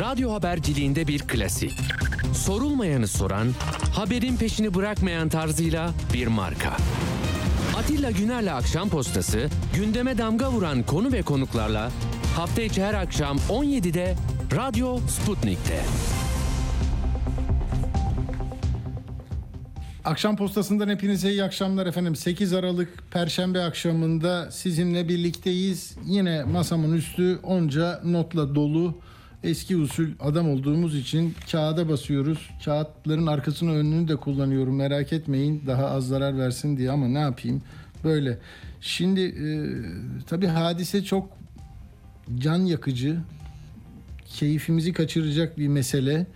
Radyo haberciliğinde bir klasik. Sorulmayanı soran, haberin peşini bırakmayan tarzıyla bir marka. Atilla Güner'le Akşam Postası, gündeme damga vuran konu ve konuklarla hafta içi her akşam 17'de Radyo Sputnik'te. Akşam postasından hepinize iyi akşamlar efendim. 8 Aralık Perşembe akşamında sizinle birlikteyiz. Yine masamın üstü onca notla dolu. Eski usul adam olduğumuz için kağıda basıyoruz. Kağıtların arkasını önünü de kullanıyorum merak etmeyin. Daha az zarar versin diye ama ne yapayım böyle. Şimdi e, tabii hadise çok can yakıcı. Keyfimizi kaçıracak bir mesele.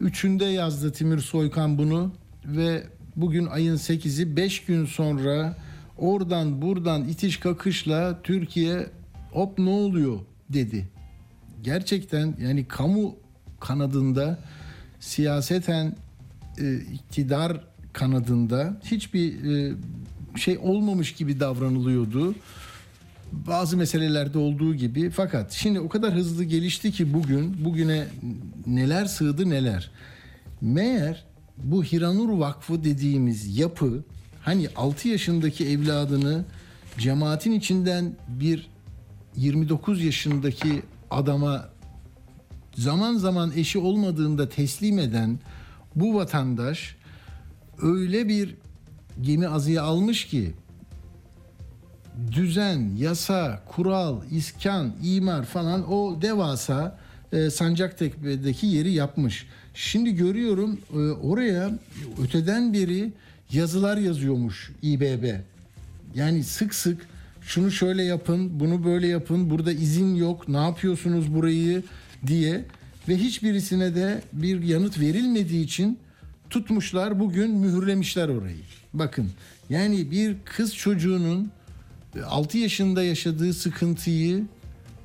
Üçünde yazdı Timur Soykan bunu ve bugün ayın 8'i 5 gün sonra oradan buradan itiş kakışla Türkiye hop ne oluyor dedi. Gerçekten yani kamu kanadında siyaseten e, iktidar kanadında hiçbir e, şey olmamış gibi davranılıyordu. Bazı meselelerde olduğu gibi fakat şimdi o kadar hızlı gelişti ki bugün bugüne neler sığdı neler. Meğer bu Hiranur Vakfı dediğimiz yapı hani 6 yaşındaki evladını cemaatin içinden bir 29 yaşındaki adama zaman zaman eşi olmadığında teslim eden bu vatandaş öyle bir gemi azıya almış ki düzen, yasa, kural, iskan, imar falan o devasa e, Sancaktepe'deki yeri yapmış. Şimdi görüyorum e, oraya öteden beri yazılar yazıyormuş İBB. Yani sık sık şunu şöyle yapın, bunu böyle yapın, burada izin yok, ne yapıyorsunuz burayı diye ve hiçbirisine de bir yanıt verilmediği için tutmuşlar bugün mühürlemişler orayı. Bakın yani bir kız çocuğunun 6 yaşında yaşadığı sıkıntıyı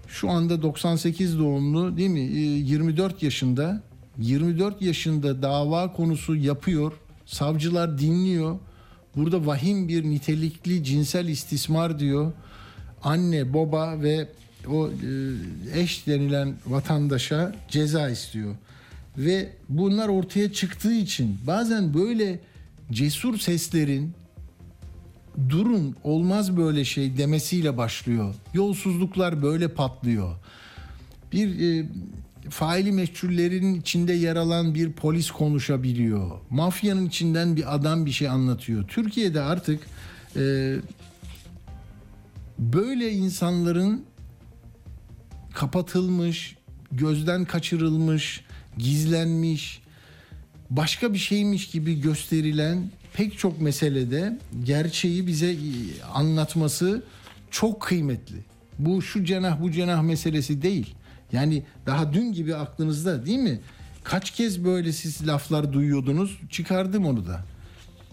şu anda 98 doğumlu değil mi 24 yaşında 24 yaşında dava konusu yapıyor. Savcılar dinliyor. Burada vahim bir nitelikli cinsel istismar diyor. Anne, baba ve o eş denilen vatandaşa ceza istiyor. Ve bunlar ortaya çıktığı için bazen böyle cesur seslerin durun olmaz böyle şey demesiyle başlıyor. Yolsuzluklar böyle patlıyor. Bir e, faili meçhullerin içinde yer alan bir polis konuşabiliyor. Mafyanın içinden bir adam bir şey anlatıyor. Türkiye'de artık e, böyle insanların kapatılmış, gözden kaçırılmış, gizlenmiş, başka bir şeymiş gibi gösterilen pek çok meselede gerçeği bize anlatması çok kıymetli. Bu şu cenah bu cenah meselesi değil. Yani daha dün gibi aklınızda değil mi? Kaç kez böyle siz laflar duyuyordunuz? Çıkardım onu da.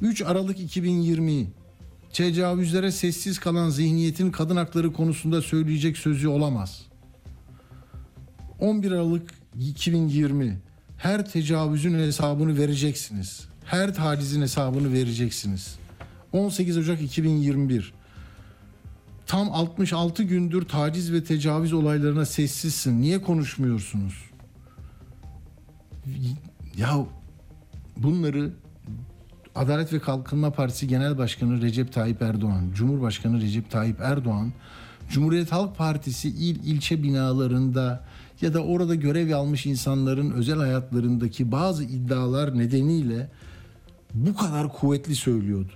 3 Aralık 2020 tecavüzlere sessiz kalan zihniyetin kadın hakları konusunda söyleyecek sözü olamaz. 11 Aralık 2020 her tecavüzün hesabını vereceksiniz. Her tacizin hesabını vereceksiniz. 18 Ocak 2021 Tam 66 gündür taciz ve tecavüz olaylarına sessizsin. Niye konuşmuyorsunuz? Ya bunları Adalet ve Kalkınma Partisi Genel Başkanı Recep Tayyip Erdoğan, Cumhurbaşkanı Recep Tayyip Erdoğan, Cumhuriyet Halk Partisi il ilçe binalarında ya da orada görev almış insanların özel hayatlarındaki bazı iddialar nedeniyle bu kadar kuvvetli söylüyordu.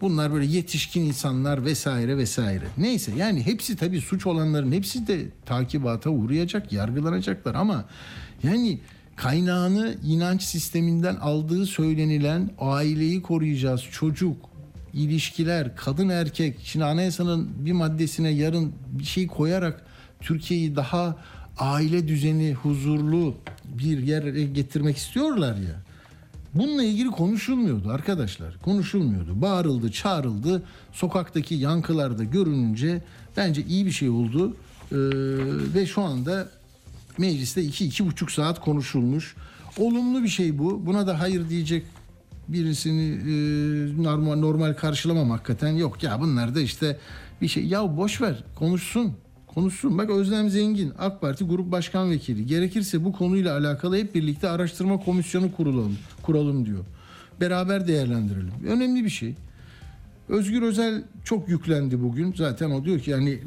Bunlar böyle yetişkin insanlar vesaire vesaire. Neyse yani hepsi tabii suç olanların hepsi de takibata uğrayacak, yargılanacaklar ama yani kaynağını inanç sisteminden aldığı söylenilen aileyi koruyacağız, çocuk, ilişkiler, kadın erkek. Şimdi anayasanın bir maddesine yarın bir şey koyarak Türkiye'yi daha aile düzeni huzurlu bir yere getirmek istiyorlar ya. Bununla ilgili konuşulmuyordu arkadaşlar. Konuşulmuyordu. Bağırıldı, çağrıldı. Sokaktaki yankılarda görününce bence iyi bir şey oldu. Ee, ve şu anda mecliste iki, iki buçuk saat konuşulmuş. Olumlu bir şey bu. Buna da hayır diyecek birisini e, normal normal karşılamam hakikaten yok ya bunlar da işte bir şey ya boş ver konuşsun Konuşsun. Bak Özlem Zengin AK Parti Grup Başkan Vekili. Gerekirse bu konuyla alakalı hep birlikte araştırma komisyonu kuralım, kuralım diyor. Beraber değerlendirelim. Önemli bir şey. Özgür Özel çok yüklendi bugün. Zaten o diyor ki yani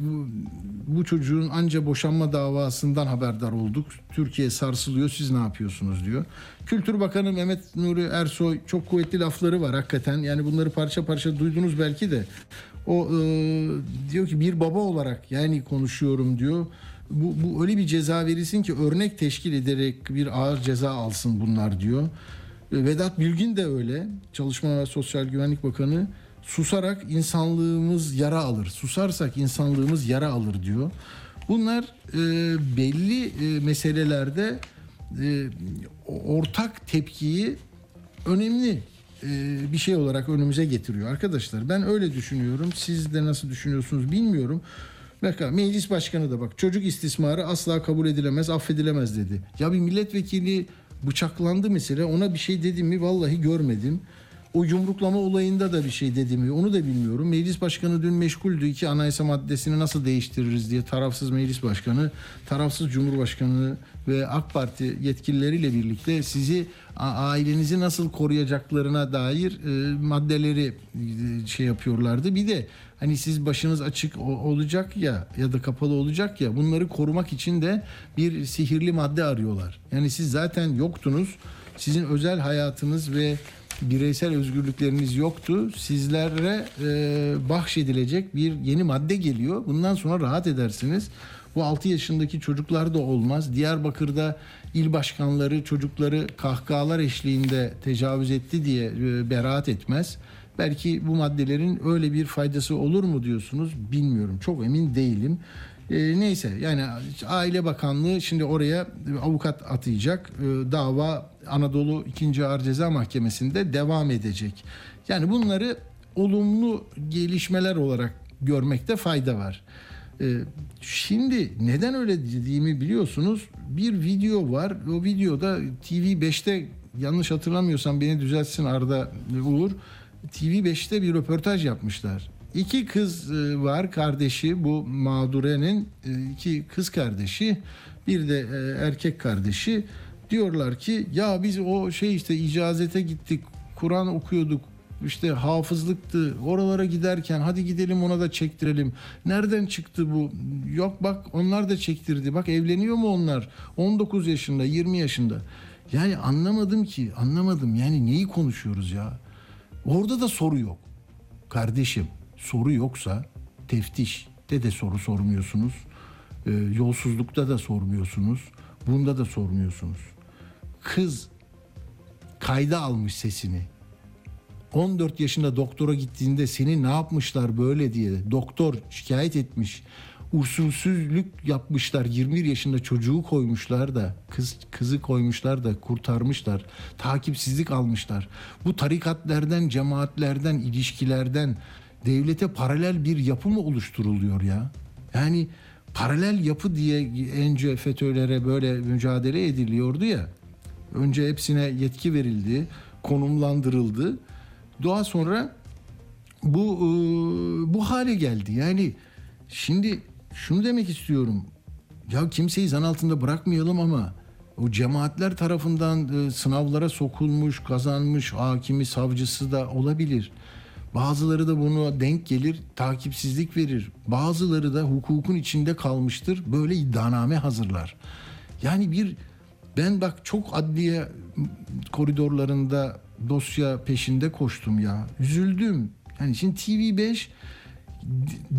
bu, çocuğun anca boşanma davasından haberdar olduk. Türkiye sarsılıyor siz ne yapıyorsunuz diyor. Kültür Bakanı Mehmet Nuri Ersoy çok kuvvetli lafları var hakikaten. Yani bunları parça parça duydunuz belki de. O e, diyor ki bir baba olarak yani konuşuyorum diyor. Bu, bu öyle bir ceza verilsin ki örnek teşkil ederek bir ağır ceza alsın bunlar diyor. E, Vedat Bilgin de öyle. Çalışma ve Sosyal Güvenlik Bakanı susarak insanlığımız yara alır. Susarsak insanlığımız yara alır diyor. Bunlar e, belli e, meselelerde e, ortak tepkiyi önemli bir şey olarak önümüze getiriyor arkadaşlar. Ben öyle düşünüyorum. Siz de nasıl düşünüyorsunuz bilmiyorum. Bakın meclis başkanı da bak çocuk istismarı asla kabul edilemez, affedilemez dedi. Ya bir milletvekili bıçaklandı mesela ona bir şey dedim mi vallahi görmedim. O yumruklama olayında da bir şey dedi mi onu da bilmiyorum. Meclis başkanı dün meşguldü. iki anayasa maddesini nasıl değiştiririz diye tarafsız meclis başkanı, tarafsız cumhurbaşkanı ve AK Parti yetkilileriyle birlikte sizi ailenizi nasıl koruyacaklarına dair e, maddeleri e, şey yapıyorlardı. Bir de hani siz başınız açık olacak ya ya da kapalı olacak ya bunları korumak için de bir sihirli madde arıyorlar. Yani siz zaten yoktunuz. Sizin özel hayatınız ve bireysel özgürlükleriniz yoktu. Sizlere e, bahşedilecek bir yeni madde geliyor. Bundan sonra rahat edersiniz. Bu 6 yaşındaki çocuklar da olmaz. Diyarbakır'da il başkanları çocukları kahkahalar eşliğinde tecavüz etti diye e, beraat etmez. Belki bu maddelerin öyle bir faydası olur mu diyorsunuz bilmiyorum. Çok emin değilim. E, neyse yani Aile Bakanlığı şimdi oraya avukat atayacak. E, dava Anadolu 2. Ağır Ceza Mahkemesi'nde devam edecek. Yani bunları olumlu gelişmeler olarak görmekte fayda var. E, şimdi neden öyle dediğimi biliyorsunuz. Bir video var. O videoda TV5'te yanlış hatırlamıyorsam beni düzeltsin Arda Uğur. TV5'te bir röportaj yapmışlar. İki kız e, var kardeşi bu mağdurenin e, iki kız kardeşi bir de e, erkek kardeşi diyorlar ki ya biz o şey işte icazete gittik Kur'an okuyorduk işte hafızlıktı oralara giderken hadi gidelim ona da çektirelim. Nereden çıktı bu? Yok bak onlar da çektirdi. Bak evleniyor mu onlar? 19 yaşında 20 yaşında. Yani anlamadım ki anlamadım yani neyi konuşuyoruz ya? Orada da soru yok. Kardeşim soru yoksa teftişte de soru sormuyorsunuz. Ee, yolsuzlukta da sormuyorsunuz. Bunda da sormuyorsunuz. Kız kayda almış sesini. 14 yaşında doktora gittiğinde seni ne yapmışlar böyle diye doktor şikayet etmiş. Usulsüzlük yapmışlar. 21 yaşında çocuğu koymuşlar da kız kızı koymuşlar da kurtarmışlar. Takipsizlik almışlar. Bu tarikatlerden, cemaatlerden, ilişkilerden devlete paralel bir yapı mı oluşturuluyor ya? Yani paralel yapı diye önce FETÖ'lere böyle mücadele ediliyordu ya. Önce hepsine yetki verildi, konumlandırıldı. Daha sonra bu e, bu hale geldi. Yani şimdi şunu demek istiyorum. Ya kimseyi zan altında bırakmayalım ama o cemaatler tarafından e, sınavlara sokulmuş, kazanmış hakimi, savcısı da olabilir. Bazıları da bunu denk gelir, takipsizlik verir. Bazıları da hukukun içinde kalmıştır, böyle iddianame hazırlar. Yani bir ben bak çok adliye koridorlarında dosya peşinde koştum ya. Üzüldüm. Yani şimdi TV5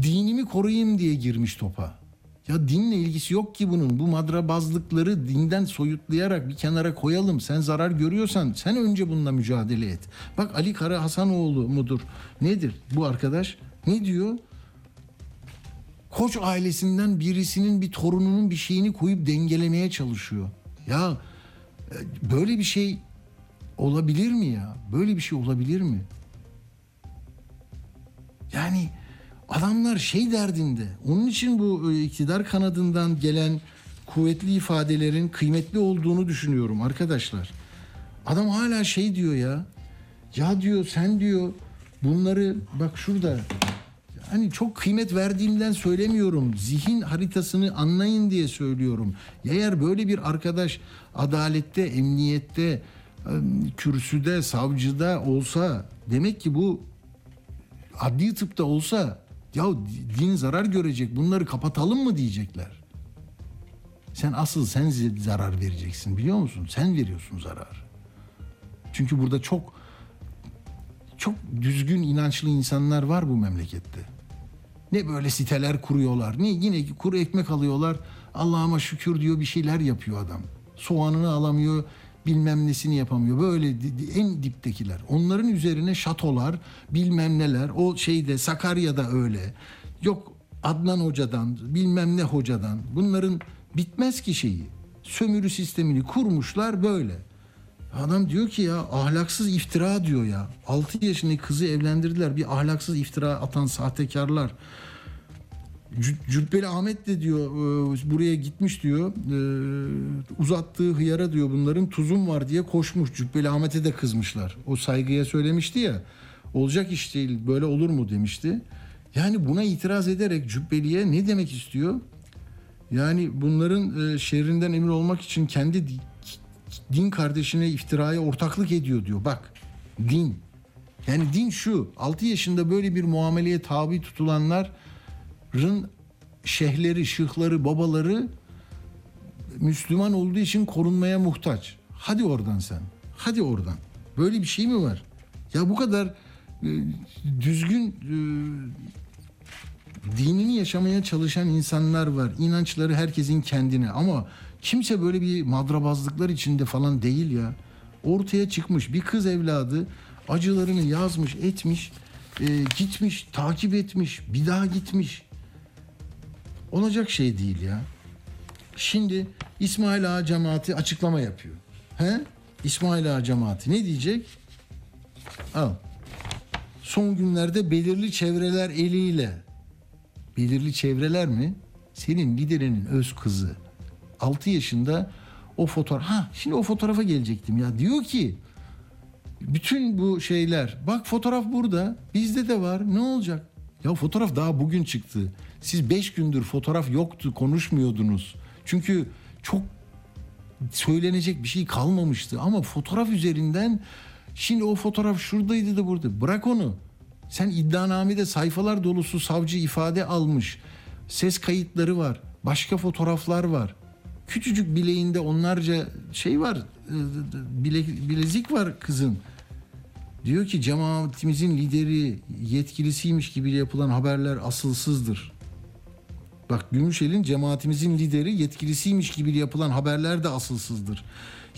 dinimi koruyayım diye girmiş topa. Ya dinle ilgisi yok ki bunun. Bu madrabazlıkları dinden soyutlayarak bir kenara koyalım. Sen zarar görüyorsan sen önce bununla mücadele et. Bak Ali Kara Hasanoğlu mudur? Nedir bu arkadaş? Ne diyor? Koç ailesinden birisinin bir torununun bir şeyini koyup dengelemeye çalışıyor. Ya böyle bir şey olabilir mi ya? Böyle bir şey olabilir mi? Yani adamlar şey derdinde. Onun için bu iktidar kanadından gelen kuvvetli ifadelerin kıymetli olduğunu düşünüyorum arkadaşlar. Adam hala şey diyor ya. Ya diyor sen diyor bunları bak şurada hani çok kıymet verdiğimden söylemiyorum. Zihin haritasını anlayın diye söylüyorum. Eğer böyle bir arkadaş adalette, emniyette, em, kürsüde, savcıda olsa demek ki bu adli tıpta olsa ya din zarar görecek bunları kapatalım mı diyecekler. Sen asıl sen zarar vereceksin biliyor musun? Sen veriyorsun zarar. Çünkü burada çok çok düzgün inançlı insanlar var bu memlekette. Ne böyle siteler kuruyorlar. Ne yine kuru ekmek alıyorlar. Allah'ıma şükür diyor bir şeyler yapıyor adam. Soğanını alamıyor, bilmem nesini yapamıyor. Böyle en diptekiler. Onların üzerine şatolar, bilmem neler. O şeyde Sakarya'da öyle. Yok Adnan Hoca'dan, bilmem ne hocadan. Bunların bitmez ki şeyi. Sömürü sistemini kurmuşlar böyle. Adam diyor ki ya ahlaksız iftira diyor ya. 6 yaşındaki kızı evlendirdiler. Bir ahlaksız iftira atan sahtekarlar. Cü- Cübbeli Ahmet de diyor e, buraya gitmiş diyor. e, uzattığı hıyara diyor bunların tuzum var diye koşmuş. Cübbeli Ahmet'e de kızmışlar. O saygıya söylemişti ya. Olacak iş değil böyle olur mu demişti. Yani buna itiraz ederek Cübbeli'ye ne demek istiyor? Yani bunların e, şerrinden emin olmak için kendi di- din kardeşine iftiraya ortaklık ediyor diyor. Bak din. Yani din şu 6 yaşında böyle bir muameleye tabi tutulanların şehleri, şıhları, babaları Müslüman olduğu için korunmaya muhtaç. Hadi oradan sen. Hadi oradan. Böyle bir şey mi var? Ya bu kadar e, düzgün e, dinini yaşamaya çalışan insanlar var. İnançları herkesin kendine ama kimse böyle bir madrabazlıklar içinde falan değil ya. Ortaya çıkmış bir kız evladı acılarını yazmış, etmiş, e, gitmiş, takip etmiş, bir daha gitmiş. Olacak şey değil ya. Şimdi İsmail Ağa cemaati açıklama yapıyor. He? İsmail Ağa cemaati ne diyecek? Al. Son günlerde belirli çevreler eliyle belirli çevreler mi? Senin liderinin öz kızı 6 yaşında o fotoğraf ha şimdi o fotoğrafa gelecektim ya diyor ki bütün bu şeyler bak fotoğraf burada bizde de var ne olacak? Ya fotoğraf daha bugün çıktı. Siz 5 gündür fotoğraf yoktu konuşmuyordunuz. Çünkü çok söylenecek bir şey kalmamıştı ama fotoğraf üzerinden şimdi o fotoğraf şuradaydı da burada. Bırak onu. Sen iddianamede sayfalar dolusu savcı ifade almış. Ses kayıtları var. Başka fotoğraflar var. Küçücük bileğinde onlarca şey var. e, bile- bilezik var kızın. Diyor ki cemaatimizin lideri yetkilisiymiş gibi yapılan haberler asılsızdır. Bak Gümüşel'in cemaatimizin lideri yetkilisiymiş gibi yapılan haberler de asılsızdır.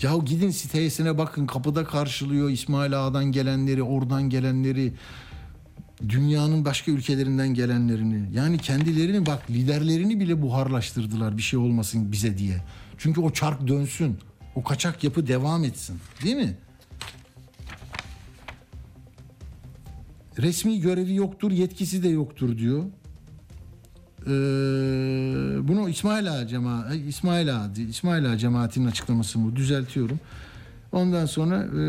Ya gidin sitesine bakın kapıda karşılıyor İsmail Ağa'dan gelenleri, oradan gelenleri, dünyanın başka ülkelerinden gelenlerini. Yani kendilerini bak liderlerini bile buharlaştırdılar bir şey olmasın bize diye. Çünkü o çark dönsün. O kaçak yapı devam etsin. Değil mi? Resmi görevi yoktur, yetkisi de yoktur diyor. Ee, bunu İsmail Ağa cema İsmail Ağa İsmail Ağa cemaatinin açıklaması bu. Düzeltiyorum. Ondan sonra e,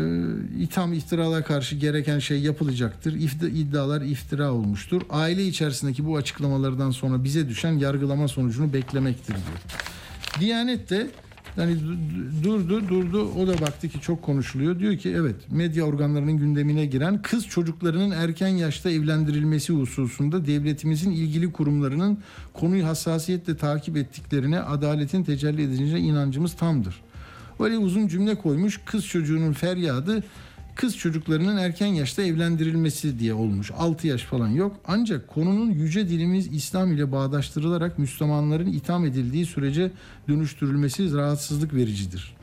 itham iftiralara karşı gereken şey yapılacaktır. İfti- iddialar iftira olmuştur. Aile içerisindeki bu açıklamalardan sonra bize düşen yargılama sonucunu beklemektir diyor. Diyanet de yani du- du- durdu durdu o da baktı ki çok konuşuluyor. Diyor ki evet medya organlarının gündemine giren kız çocuklarının erken yaşta evlendirilmesi hususunda devletimizin ilgili kurumlarının konuyu hassasiyetle takip ettiklerine adaletin tecelli edeceğine inancımız tamdır. Böyle uzun cümle koymuş kız çocuğunun feryadı kız çocuklarının erken yaşta evlendirilmesi diye olmuş. 6 yaş falan yok. Ancak konunun yüce dilimiz İslam ile bağdaştırılarak Müslümanların itham edildiği sürece dönüştürülmesi rahatsızlık vericidir.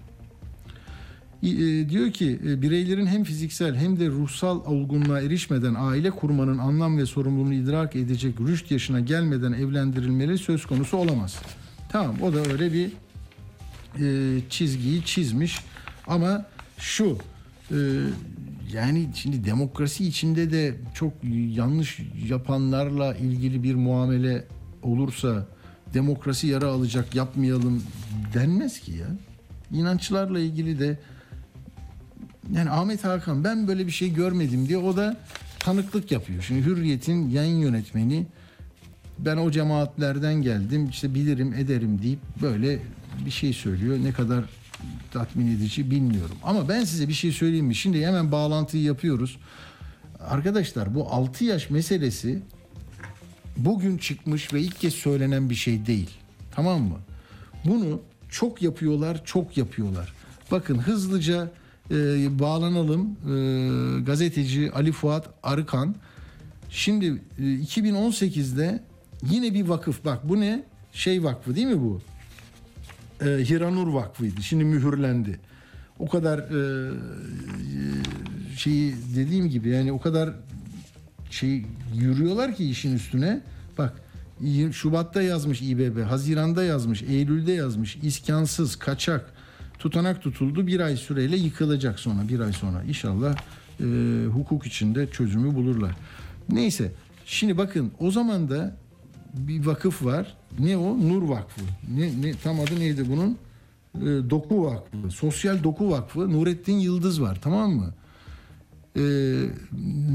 E, diyor ki e, bireylerin hem fiziksel hem de ruhsal olgunluğa erişmeden aile kurmanın anlam ve sorumluluğunu idrak edecek rüşt yaşına gelmeden evlendirilmeli söz konusu olamaz. Tamam o da öyle bir e, çizgiyi çizmiş ama şu e, yani şimdi demokrasi içinde de çok yanlış yapanlarla ilgili bir muamele olursa demokrasi yara alacak yapmayalım denmez ki ya. İnançlarla ilgili de yani Ahmet Hakan ben böyle bir şey görmedim diye o da tanıklık yapıyor. Şimdi Hürriyet'in yayın yönetmeni ben o cemaatlerden geldim işte bilirim ederim deyip böyle bir şey söylüyor. Ne kadar tatmin edici bilmiyorum. Ama ben size bir şey söyleyeyim mi? Şimdi hemen bağlantıyı yapıyoruz. Arkadaşlar bu 6 yaş meselesi bugün çıkmış ve ilk kez söylenen bir şey değil. Tamam mı? Bunu çok yapıyorlar, çok yapıyorlar. Bakın hızlıca e, bağlanalım. E, gazeteci Ali Fuat Arıkan. Şimdi e, 2018'de yine bir vakıf. Bak bu ne? Şey vakfı değil mi bu? E, Hiranur Vakfı'ydı. Şimdi mühürlendi. O kadar e, şeyi dediğim gibi yani o kadar şey yürüyorlar ki işin üstüne. Bak Şubat'ta yazmış İBB, Haziran'da yazmış, Eylül'de yazmış. İskansız, kaçak, tutanak tutuldu. Bir ay süreyle yıkılacak sonra, bir ay sonra. İnşallah e, hukuk içinde çözümü bulurlar. Neyse, şimdi bakın o zaman da bir vakıf var. Ne o? Nur Vakfı. Ne, ne tam adı neydi bunun? E, Doku Vakfı. Sosyal Doku Vakfı. Nurettin Yıldız var. Tamam mı? Ee,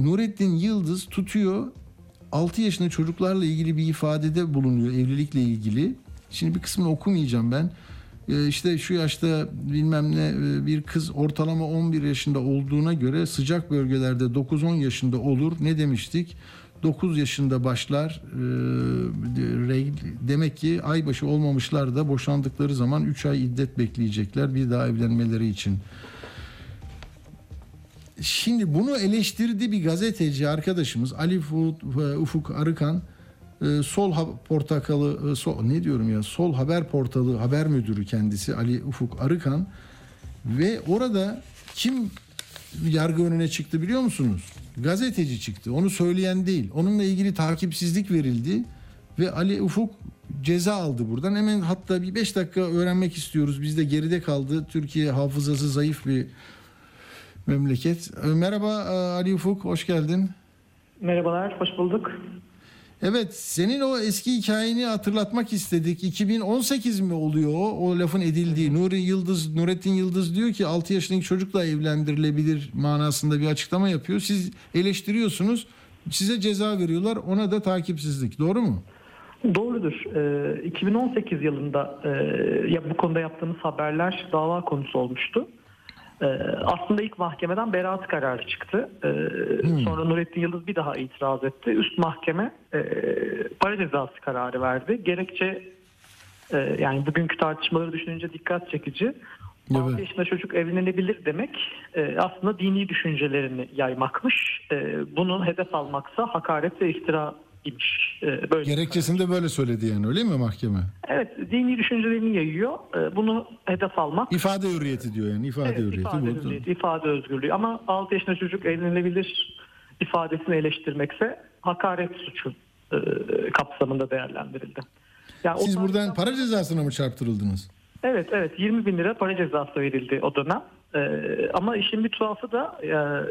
Nurettin Yıldız tutuyor 6 yaşında çocuklarla ilgili bir ifadede bulunuyor evlilikle ilgili. Şimdi bir kısmını okumayacağım ben. Ee, işte şu yaşta bilmem ne e, bir kız ortalama 11 yaşında olduğuna göre sıcak bölgelerde 9-10 yaşında olur. Ne demiştik? 9 yaşında başlar. Regl- demek ki aybaşı olmamışlar da boşandıkları zaman 3 ay iddet bekleyecekler bir daha evlenmeleri için. Şimdi bunu eleştirdi bir gazeteci arkadaşımız Ali e, Ufuk Arıkan e, Sol Portakalı e, Sol, ne diyorum ya Sol Haber Portalı haber müdürü kendisi Ali Ufuk Arıkan ve orada kim yargı önüne çıktı biliyor musunuz? Gazeteci çıktı. Onu söyleyen değil. Onunla ilgili takipsizlik verildi ve Ali Ufuk ceza aldı buradan. Hemen hatta bir 5 dakika öğrenmek istiyoruz. Bizde geride kaldı. Türkiye hafızası zayıf bir memleket. Ee, Merhaba e, Ali Ufuk, hoş geldin. Merhabalar, hoş bulduk. Evet, senin o eski hikayeni hatırlatmak istedik. 2018 mi oluyor o, lafın edildiği? Nuri Yıldız, Nurettin Yıldız diyor ki 6 yaşındaki çocukla evlendirilebilir manasında bir açıklama yapıyor. Siz eleştiriyorsunuz, size ceza veriyorlar, ona da takipsizlik. Doğru mu? Doğrudur. Ee, 2018 yılında e, ya bu konuda yaptığımız haberler dava konusu olmuştu. Ee, aslında ilk mahkemeden beraat kararı çıktı. Ee, Sonra Nurettin Yıldız bir daha itiraz etti. Üst mahkeme e, para cezası kararı verdi. Gerekçe e, yani bugünkü tartışmaları düşününce dikkat çekici. 6 Evet. yaşında çocuk evlenebilir demek e, aslında dini düşüncelerini yaymakmış. E, bunu hedef almaksa hakaret ve iftira imiş. E, böyle. Gerekçesinde böyle söyledi yani öyle mi mahkeme? Evet dini düşüncelerini yayıyor. E, bunu hedef almak. İfade hürriyeti diyor yani ifade Evet, hürriyeti. ifade, bu. hürriyeti, ifade özgürlüğü. Ama 6 yaşında çocuk evlenebilir ifadesini eleştirmekse hakaret suçu e, kapsamında değerlendirildi. Yani Siz buradan para cezasına mı çarptırıldınız? Evet evet 20 bin lira para cezası verildi o dönem. Ee, ama işin bir tuhafı da e,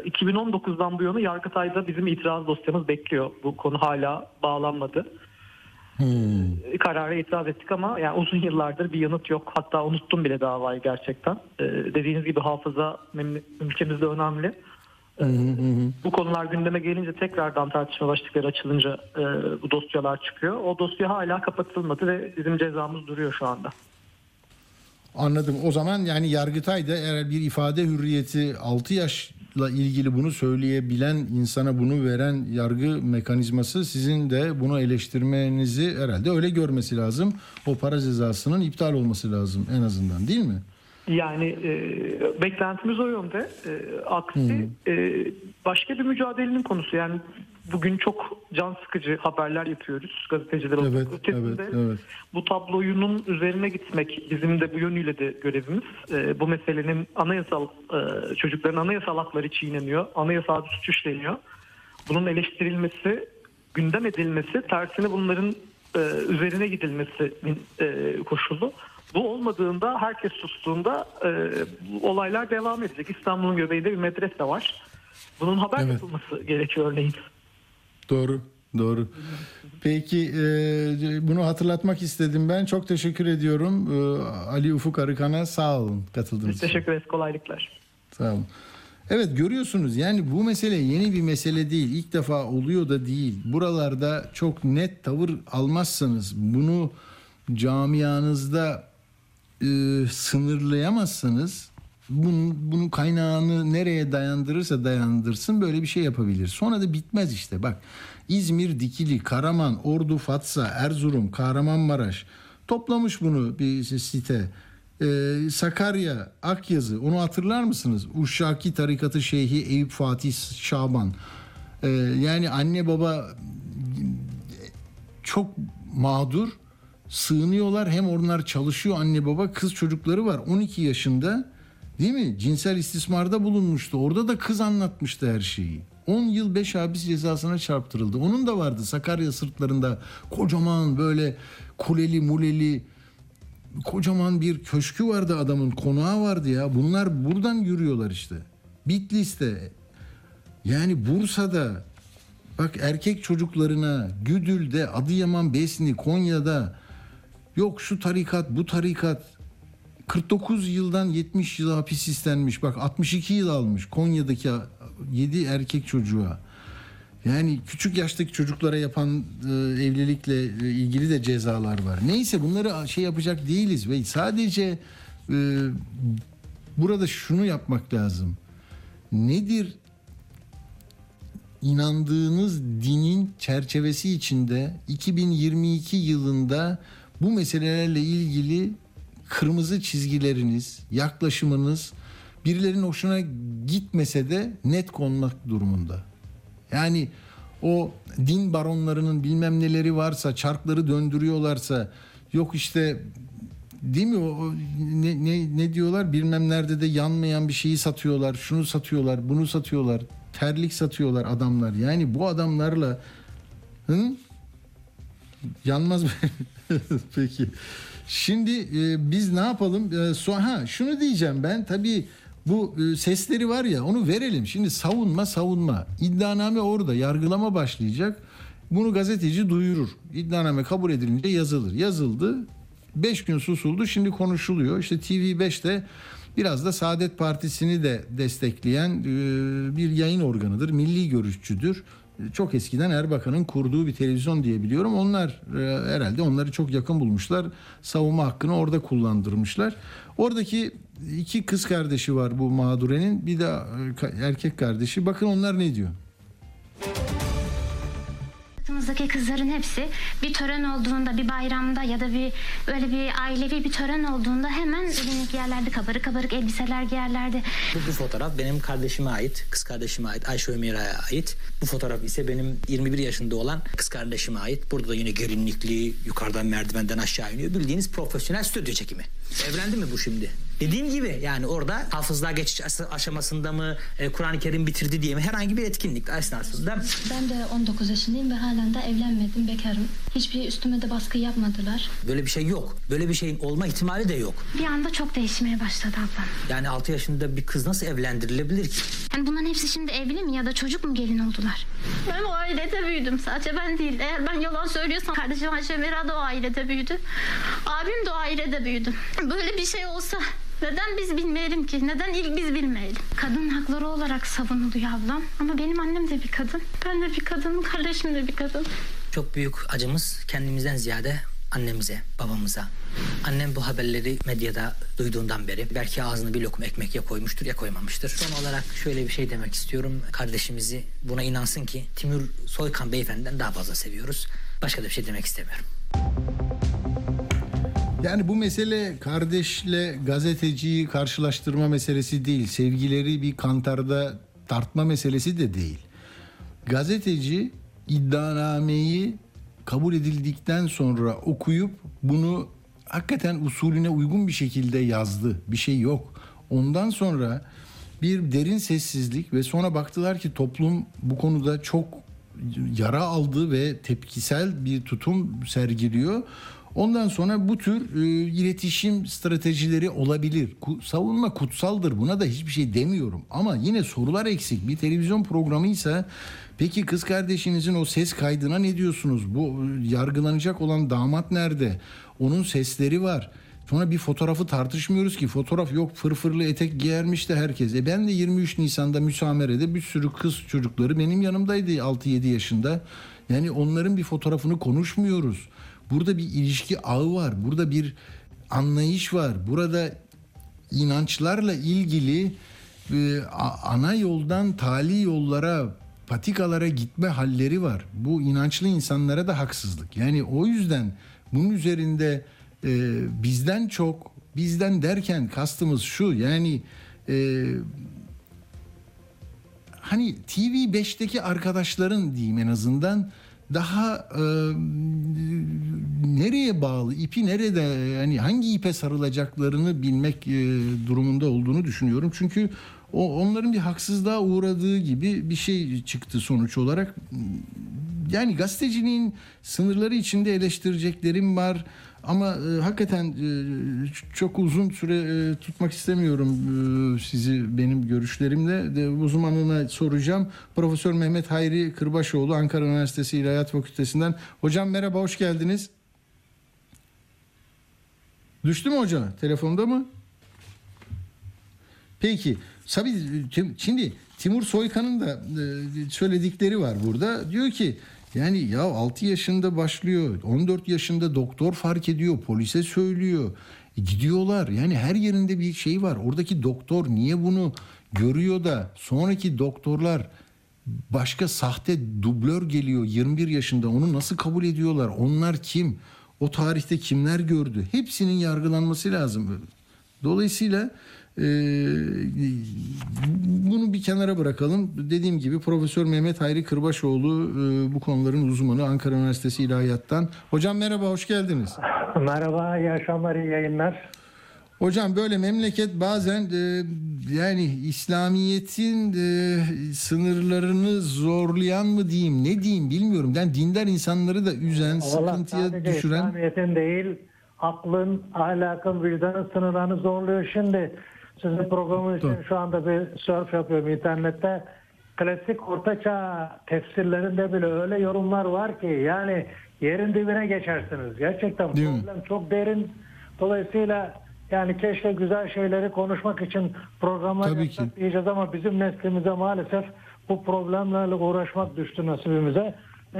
2019'dan bu yana Yargıtay'da bizim itiraz dosyamız bekliyor. Bu konu hala bağlanmadı. Hmm. E, Karara itiraz ettik ama yani uzun yıllardır bir yanıt yok. Hatta unuttum bile davayı gerçekten. Ee, dediğiniz gibi hafıza ülkemizde önemli. Ee, bu konular gündeme gelince tekrardan tartışma başlıkları açılınca e, bu dosyalar çıkıyor. O dosya hala kapatılmadı ve bizim cezamız duruyor şu anda. Anladım. O zaman yani Yargıtay'da eğer bir ifade hürriyeti 6 yaşla ilgili bunu söyleyebilen insana bunu veren yargı mekanizması sizin de bunu eleştirmenizi herhalde öyle görmesi lazım. O para cezasının iptal olması lazım en azından değil mi? Yani e, beklentimiz o yönde. E, aksi e, başka bir mücadelenin konusu. Yani bugün çok can sıkıcı haberler yapıyoruz gazeteciler olarak. Evet, Ötesinde evet, evet. bu tabloyunun üzerine gitmek bizim de bu yönüyle de görevimiz. E, bu meselenin anayasal e, çocukların anayasal hakları çiğneniyor. Anayasal suç işleniyor. Bunun eleştirilmesi, gündem edilmesi, tersine bunların e, üzerine gidilmesi e, koşulu. Bu olmadığında, herkes sustuğunda e, olaylar devam edecek. İstanbul'un göbeğinde bir medrese var. Bunun haber Evet. yapılması gerekiyor örneğin. Doğru, doğru. Peki e, bunu hatırlatmak istedim ben. Çok teşekkür ediyorum E, Ali Ufuk Arıkan'a. Sağ olun katıldığınız için. teşekkür ederiz. Kolaylıklar. Sağ olun. Evet görüyorsunuz yani bu mesele yeni bir mesele değil. İlk defa oluyor da değil. Buralarda çok net tavır almazsanız bunu camianızda e, sınırlayamazsanız bunun, bunun kaynağını nereye dayandırırsa dayandırsın böyle bir şey yapabilir. Sonra da bitmez işte bak İzmir, Dikili, Karaman, Ordu, Fatsa, Erzurum, Kahramanmaraş toplamış bunu bir site. Ee, Sakarya, Akyazı onu hatırlar mısınız? Uşaki tarikatı şeyhi Eyüp Fatih Şaban. Ee, yani anne baba çok mağdur sığınıyorlar hem onlar çalışıyor anne baba kız çocukları var 12 yaşında değil mi? Cinsel istismarda bulunmuştu. Orada da kız anlatmıştı her şeyi. 10 yıl 5 hapis cezasına çarptırıldı. Onun da vardı Sakarya sırtlarında kocaman böyle kuleli muleli kocaman bir köşkü vardı adamın konağı vardı ya. Bunlar buradan yürüyorlar işte. Bitlis'te. Yani Bursa'da. Bak erkek çocuklarına Güdül'de, Adıyaman, Besni, Konya'da. Yok şu tarikat, bu tarikat 49 yıldan 70 yıl hapis istenmiş. Bak 62 yıl almış Konya'daki 7 erkek çocuğa. Yani küçük yaştaki çocuklara yapan e, evlilikle e, ilgili de cezalar var. Neyse bunları şey yapacak değiliz ve sadece e, burada şunu yapmak lazım. Nedir inandığınız dinin çerçevesi içinde 2022 yılında bu meselelerle ilgili kırmızı çizgileriniz, yaklaşımınız birilerinin hoşuna gitmese de net konmak durumunda. Yani o din baronlarının bilmem neleri varsa, çarkları döndürüyorlarsa, yok işte değil mi o ne, ne, ne diyorlar bilmem nerede de yanmayan bir şeyi satıyorlar, şunu satıyorlar, bunu satıyorlar, terlik satıyorlar adamlar. Yani bu adamlarla hı? yanmaz mı? Peki. Şimdi e, biz ne yapalım? E, so ha şunu diyeceğim ben tabii bu e, sesleri var ya onu verelim. Şimdi savunma savunma. İddianame orada yargılama başlayacak. Bunu gazeteci duyurur. İddianame kabul edilince yazılır. Yazıldı. 5 gün susuldu. Şimdi konuşuluyor. İşte TV5'te biraz da Saadet Partisi'ni de destekleyen e, bir yayın organıdır. Milli görüşçüdür. Çok eskiden Erbakan'ın kurduğu bir televizyon diye biliyorum. Onlar e, herhalde onları çok yakın bulmuşlar. Savunma hakkını orada kullandırmışlar. Oradaki iki kız kardeşi var bu mağdurenin. Bir de e, erkek kardeşi. Bakın onlar ne diyor. Hayatımızdaki kızların hepsi bir tören olduğunda, bir bayramda ya da bir öyle bir ailevi bir tören olduğunda hemen gelinlik giyerlerdi, kabarık kabarık elbiseler giyerlerdi. Bu, bu fotoğraf benim kardeşime ait, kız kardeşime ait, Ayşe Ömera'ya ait. Bu fotoğraf ise benim 21 yaşında olan kız kardeşime ait. Burada da yine gelinlikli, yukarıdan merdivenden aşağı iniyor. Bildiğiniz profesyonel stüdyo çekimi. Evlendi mi bu şimdi? Dediğim gibi yani orada hafızlığa geçiş aşamasında mı, e, Kur'an-ı Kerim bitirdi diye mi herhangi bir etkinlik esnasında. Ben de 19 yaşındayım ve halen de evlenmedim, bekarım. Hiçbir üstüme de baskı yapmadılar. Böyle bir şey yok. Böyle bir şeyin olma ihtimali de yok. Bir anda çok değişmeye başladı ablam. Yani 6 yaşında bir kız nasıl evlendirilebilir ki? Yani bunların hepsi şimdi evli mi ya da çocuk mu gelin oldular? Ben o ailede büyüdüm sadece ben değil. Eğer ben yalan söylüyorsam kardeşim Ayşe Mera da o ailede büyüdü. Abim de o ailede büyüdü. Böyle bir şey olsa neden biz bilmeyelim ki? Neden ilk biz bilmeyelim? Kadın hakları olarak savunuluyor ablam. Ama benim annem de bir kadın. Ben de bir kadınım, kardeşim de bir kadın. Çok büyük acımız kendimizden ziyade annemize, babamıza. Annem bu haberleri medyada duyduğundan beri belki ağzına bir lokma ekmek ya koymuştur ya koymamıştır. Son olarak şöyle bir şey demek istiyorum. Kardeşimizi buna inansın ki Timur Soykan beyefendiden daha fazla seviyoruz. Başka da bir şey demek istemiyorum. Yani bu mesele kardeşle gazeteciyi karşılaştırma meselesi değil. Sevgileri bir kantarda tartma meselesi de değil. Gazeteci iddianameyi kabul edildikten sonra okuyup bunu hakikaten usulüne uygun bir şekilde yazdı. Bir şey yok. Ondan sonra bir derin sessizlik ve sonra baktılar ki toplum bu konuda çok yara aldı ve tepkisel bir tutum sergiliyor. Ondan sonra bu tür e, iletişim stratejileri olabilir. Savunma kutsaldır buna da hiçbir şey demiyorum. Ama yine sorular eksik. Bir televizyon programıysa peki kız kardeşinizin o ses kaydına ne diyorsunuz? Bu e, yargılanacak olan damat nerede? Onun sesleri var. Sonra bir fotoğrafı tartışmıyoruz ki fotoğraf yok fırfırlı etek giyermiş de herkes. E ben de 23 Nisan'da müsamerede bir sürü kız çocukları benim yanımdaydı 6-7 yaşında. Yani onların bir fotoğrafını konuşmuyoruz. Burada bir ilişki ağı var. Burada bir anlayış var. Burada inançlarla ilgili e, ana yoldan tali yollara patikalara gitme halleri var. Bu inançlı insanlara da haksızlık. Yani o yüzden bunun üzerinde e, bizden çok bizden derken kastımız şu yani e, hani TV 5'teki arkadaşların diyeyim en azından daha e, nereye bağlı, ipi nerede, yani hangi ipe sarılacaklarını bilmek e, durumunda olduğunu düşünüyorum. Çünkü o onların bir haksızlığa uğradığı gibi bir şey çıktı sonuç olarak. Yani gazeteciliğin sınırları içinde eleştireceklerim var. Ama e, hakikaten e, çok uzun süre e, tutmak istemiyorum e, sizi benim görüşlerimle. De, uzmanına soracağım. Profesör Mehmet Hayri Kırbaşoğlu Ankara Üniversitesi İlahiyat Fakültesinden. Hocam merhaba, hoş geldiniz. Düştü mü hoca? Telefonda mı? Peki. Tabii şimdi Timur Soykan'ın da e, söyledikleri var burada. Diyor ki yani ya 6 yaşında başlıyor. 14 yaşında doktor fark ediyor. Polise söylüyor. E, gidiyorlar. Yani her yerinde bir şey var. Oradaki doktor niye bunu görüyor da sonraki doktorlar başka sahte dublör geliyor 21 yaşında onu nasıl kabul ediyorlar? Onlar kim? O tarihte kimler gördü? Hepsinin yargılanması lazım. Dolayısıyla e, bunu bir kenara bırakalım. Dediğim gibi Profesör Mehmet Hayri Kırbaşoğlu e, bu konuların uzmanı Ankara Üniversitesi İlahiyat'tan. Hocam merhaba, hoş geldiniz. Merhaba, iyi akşamlar, iyi yayınlar. Hocam böyle memleket bazen e, yani İslamiyet'in e, sınırlarını zorlayan mı diyeyim ne diyeyim bilmiyorum. Yani dindar insanları da üzen, Valla sıkıntıya düşüren. İslamiyet'in değil, aklın, ahlakın, vicdanın sınırlarını zorluyor. Şimdi sizin programın için Doğru. şu anda bir surf yapıyorum internette. Klasik ortaçağ tefsirlerinde bile öyle yorumlar var ki yani yerin dibine geçersiniz. Gerçekten Değil mi? problem çok derin. Dolayısıyla yani keşke güzel şeyleri konuşmak için programlar yapsak diyeceğiz ama bizim neslimize maalesef bu problemlerle uğraşmak düştü nasibimize. Ee,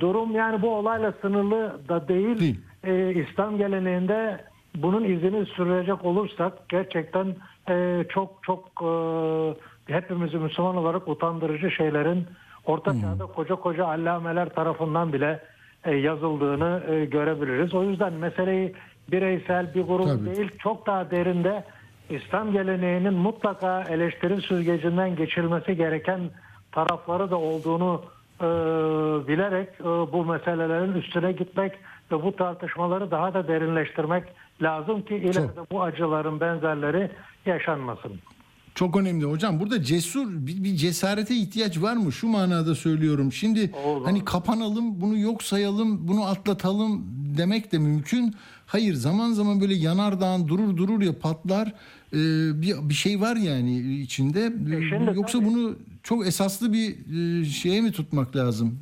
durum yani bu olayla sınırlı da değil. Değil. Ee, İslam geleneğinde bunun izini sürecek olursak gerçekten e, çok çok e, hepimizi Müslüman olarak utandırıcı şeylerin Orta Hmm. Çağ'da koca koca allameler tarafından bile e, yazıldığını e, görebiliriz. O yüzden meseleyi bireysel bir grup Tabii. değil çok daha derinde İslam geleneğinin mutlaka eleştiri süzgecinden geçilmesi gereken tarafları da olduğunu e, bilerek e, bu meselelerin üstüne gitmek ve bu tartışmaları daha da derinleştirmek lazım ki ileride bu acıların benzerleri yaşanmasın. Çok önemli hocam. Burada cesur bir, bir cesarete ihtiyaç var mı? Şu manada söylüyorum. Şimdi Olur. hani kapanalım, bunu yok sayalım, bunu atlatalım demek de mümkün. Hayır zaman zaman böyle yanardağın durur durur ya patlar. Ee, bir, bir şey var yani içinde. Ee, şimdi Yoksa tabii. bunu çok esaslı bir e, şeye mi tutmak lazım?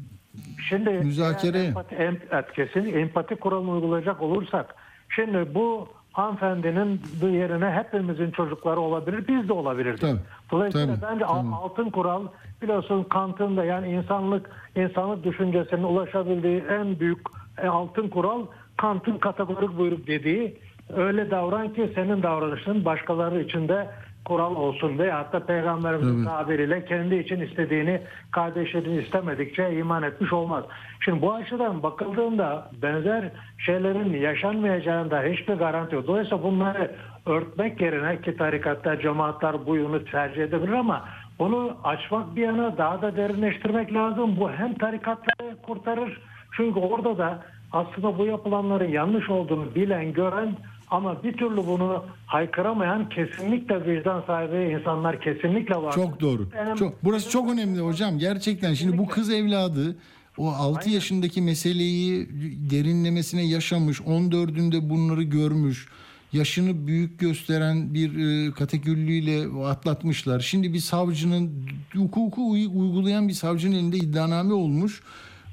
Şimdi Müzakere. empati, em, evet, kesin empati kuralını uygulayacak olursak şimdi bu hanımefendinin bu yerine hepimizin çocukları olabilir biz de olabilirdik. Tabii, Dolayısıyla tabii, bence tabii. altın kural biliyorsun Kant'ın da yani insanlık insanlık düşüncesinin ulaşabildiği en büyük e, altın kural Kant'ın kategorik buyruk dediği öyle davran ki senin davranışın başkaları için de kural olsun veya hatta peygamberimizin Tabii. tabiriyle kendi için istediğini kardeşlerin istemedikçe iman etmiş olmaz. Şimdi bu açıdan bakıldığında benzer şeylerin yaşanmayacağında hiçbir garanti yok. Dolayısıyla bunları örtmek yerine ki tarikatlar, cemaatler bu yönü tercih edebilir ama bunu açmak bir yana daha da derinleştirmek lazım. Bu hem tarikatları kurtarır çünkü orada da aslında bu yapılanların yanlış olduğunu bilen, gören ama bir türlü bunu haykıramayan kesinlikle vicdan sahibi insanlar kesinlikle var. Çok doğru. Benim- Çok burası çok önemli hocam. Gerçekten şimdi bu kız evladı o 6 yaşındaki meseleyi derinlemesine yaşamış. 14'ünde bunları görmüş. Yaşını büyük gösteren bir e, kategoriyle atlatmışlar. Şimdi bir savcının hukuku uy- uygulayan bir savcının elinde iddianame olmuş.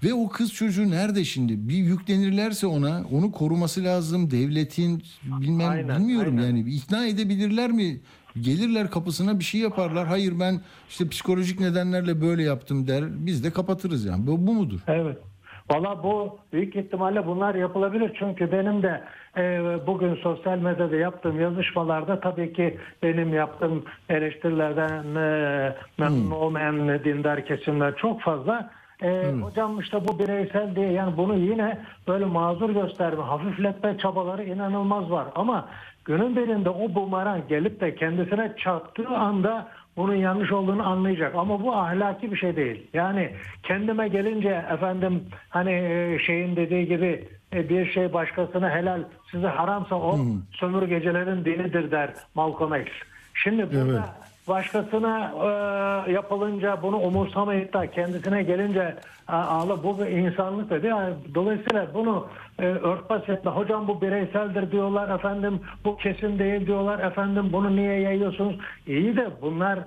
Ve o kız çocuğu nerede şimdi? Bir yüklenirlerse ona onu koruması lazım. Devletin bilmem Aynen, bilmiyorum aynen. yani ikna edebilirler mi? Gelirler kapısına bir şey yaparlar. Hayır ben işte psikolojik nedenlerle böyle yaptım der. Biz de kapatırız yani. Bu, bu mudur? Evet. Valla bu büyük ihtimalle bunlar yapılabilir. Çünkü benim de e, bugün sosyal medyada yaptığım yazışmalarda tabii ki benim yaptığım eleştirilerden e, memnun olmayan dindar kesimler çok fazla. E, Hocam işte bu bireysel diye yani bunu yine böyle mazur gösterme, hafifletme çabaları inanılmaz var. Ama günün birinde o bumerang gelip de kendisine çarptığı anda bunun yanlış olduğunu anlayacak. Ama bu ahlaki bir şey değil. Yani kendime gelince efendim hani e, şeyin dediği gibi e, bir şey başkasına helal size haramsa o sömürgecilerin dinidir der Malcolm X. Şimdi burada Evet. Başkasına e, yapılınca bunu umursamayıp da kendisine gelince e, ağla bu bir insanlık dedi. Yani dolayısıyla bunu e, örtbas etme. Hocam bu bireyseldir diyorlar efendim bu kesin değil diyorlar efendim bunu niye yayıyorsunuz? İyi de bunlar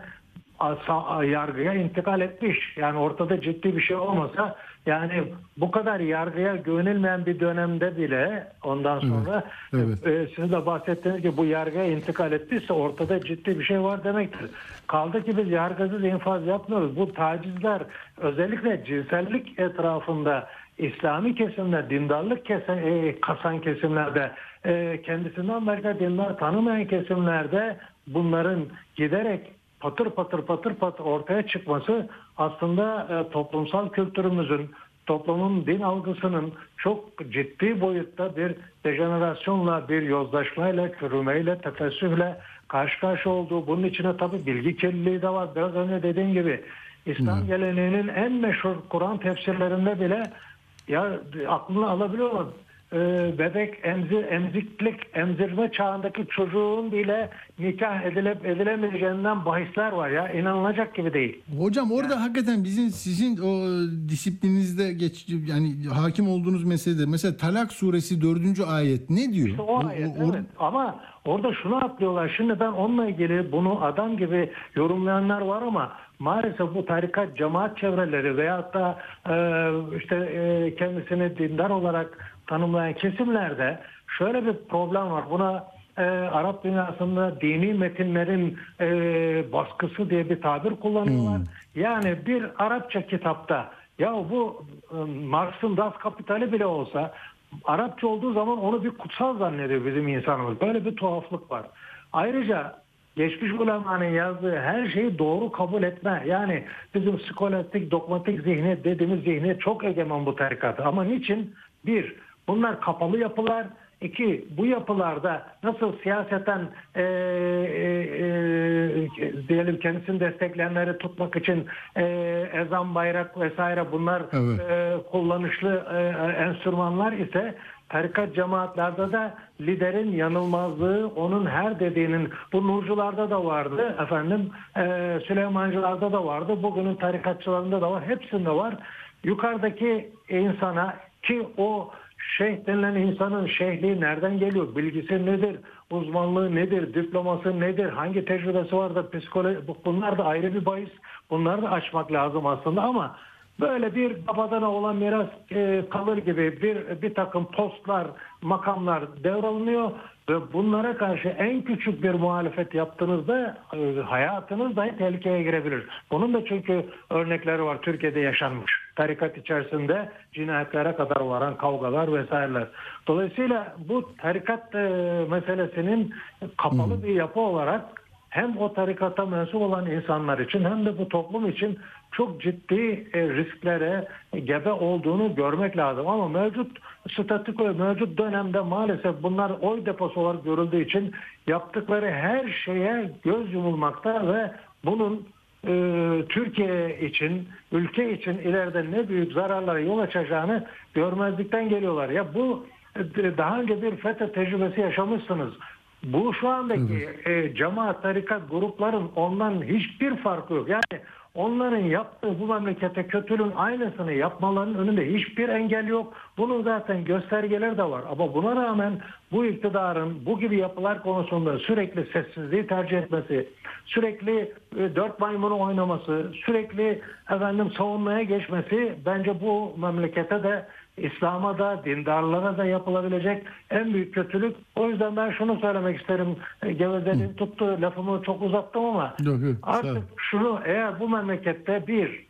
yargıya intikal etmiş. Yani ortada ciddi bir şey olmasa yani bu kadar yargıya güvenilmeyen bir dönemde bile ondan sonra evet. e, siz de bahsettiğiniz gibi bu yargıya intikal ettiyse ortada ciddi bir şey var demektir. Kaldı ki biz yargısız infaz yapmıyoruz. Bu tacizler özellikle cinsellik etrafında İslami kesimler, dindarlık kesen, e, kasan kesimlerde, e, kendisinden başka dindar tanımayan kesimlerde bunların giderek patır patır patır patır ortaya çıkması aslında e, toplumsal kültürümüzün, toplumun din algısının çok ciddi boyutta bir dejenerasyonla, bir yozlaşmayla, çürümeyle, tefessühle karşı karşı olduğu. Bunun içine tabii bilgi kirliliği de var. Biraz önce dediğim gibi İslam geleneğinin en meşhur Kur'an tefsirlerinde bile ya aklını alabiliyor musun? Ee, bebek emzir, emziklik, emzirme çağındaki çocuğun bile nikah edilip edilemeyeceğinden bahisler var ya. inanılacak gibi değil. Hocam orada hakikaten bizim sizin o disiplininizde geç yani hakim olduğunuz meselede mesela Talak suresi 4. ayet ne diyor? İşte o O- ayet o- or- evet. Ama orada şunu atlıyorlar. Şimdi ben onunla ilgili bunu adam gibi yorumlayanlar var ama maalesef bu tarikat cemaat çevreleri veyahut da e, işte e, kendisini dindar olarak tanımlayan kesimlerde şöyle bir problem var. Buna e, Arap dünyasında dini metinlerin e, baskısı diye bir tabir kullanıyorlar. Yani bir Arapça kitapta ya bu e, Marx'ın Das Kapital'i bile olsa Arapça olduğu zaman onu bir kutsal zannediyor bizim insanımız. Böyle bir tuhaflık var. Ayrıca geçmiş ulemanın yazdığı her şeyi doğru kabul etme. Yani bizim skolastik, dogmatik zihniyet dediğimiz zihniyet çok egemen bu tarikatı. Ama niçin? Bir, bunlar kapalı yapılar. İki, bu yapılarda nasıl siyaseten e, e, e, diyelim kendisini destekleyenleri tutmak için e, ezan, bayrak vesaire bunlar Evet. e, kullanışlı e, enstrümanlar ise tarikat cemaatlerde de liderin yanılmazlığı onun her dediğinin bu nurcularda da vardı efendim e, Süleymancılarda da vardı bugünün tarikatçılarında da var hepsinde var yukarıdaki insana ki o şeyh denilen insanın şeyhliği nereden geliyor? Bilgisi nedir? Uzmanlığı nedir? Diploması nedir? Hangi tecrübesi vardır psikoloji bunlar da ayrı bir bahis. Bunları da açmak lazım aslında ama Böyle bir babadan olan miras e, kalır gibi bir bir takım postlar, makamlar devralınıyor ve bunlara karşı en küçük bir muhalefet yaptığınızda e, hayatınız dahi tehlikeye girebilir. Bunun da çünkü örnekleri var Türkiye'de yaşanmış. Tarikat içerisinde cinayetlere kadar varan kavgalar vesaireler. Dolayısıyla bu tarikat e, meselesinin kapalı bir yapı olarak hem o tarikata mensup olan insanlar için hem de bu toplum için çok ciddi e, risklere gebe olduğunu görmek lazım. Ama mevcut statüko, mevcut dönemde maalesef bunlar oy deposu olarak görüldüğü için yaptıkları her şeye göz yumulmakta ve bunun Türkiye için, ülke için ileride ne büyük zararlara yol açacağını görmezlikten geliyorlar. Ya bu e, daha önce bir FETÖ tecrübesi yaşamışsınız. Bu şu andaki e, cemaat, tarikat grupların ondan hiçbir farkı yok. Yani onların yaptığı bu memlekete kötülüğün aynısını yapmalarının önünde hiçbir engel yok. Bunun zaten göstergeleri de var. Ama buna rağmen bu iktidarın bu gibi yapılar konusunda sürekli sessizliği tercih etmesi, sürekli e, dört maymunu oynaması, sürekli efendim savunmaya geçmesi bence bu memlekete de İslam'a da dindarlara da yapılabilecek en büyük kötülük. O yüzden ben şunu söylemek isterim. E, Gevezeliğin tuttu lafımı çok uzattım ama Yok, yok, artık şunu eğer bu memlekette bir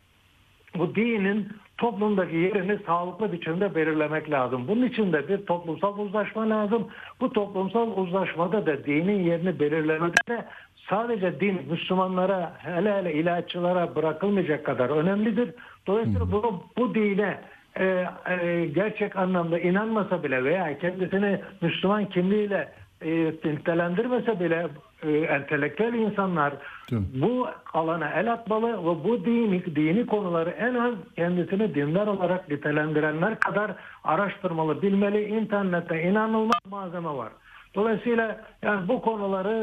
bu dinin toplumdaki yerini sağlıklı biçimde belirlemek lazım. Bunun için de bir toplumsal uzlaşma lazım. Bu toplumsal uzlaşmada da dinin yerini belirlemede de sadece din Müslümanlara hele hele ilaççılara bırakılmayacak kadar önemlidir. Dolayısıyla bunu bu dine e, e, gerçek anlamda inanmasa bile veya kendisini Müslüman kimliğiyle e, nitelendirmese bile e, entelektüel insanlar Tabii. bu alana el atmalı ve bu dini, dini konuları en az kendisini dindar olarak nitelendirenler kadar araştırmalı, bilmeli. İnternette inanılmaz malzeme var. Dolayısıyla yani bu konuları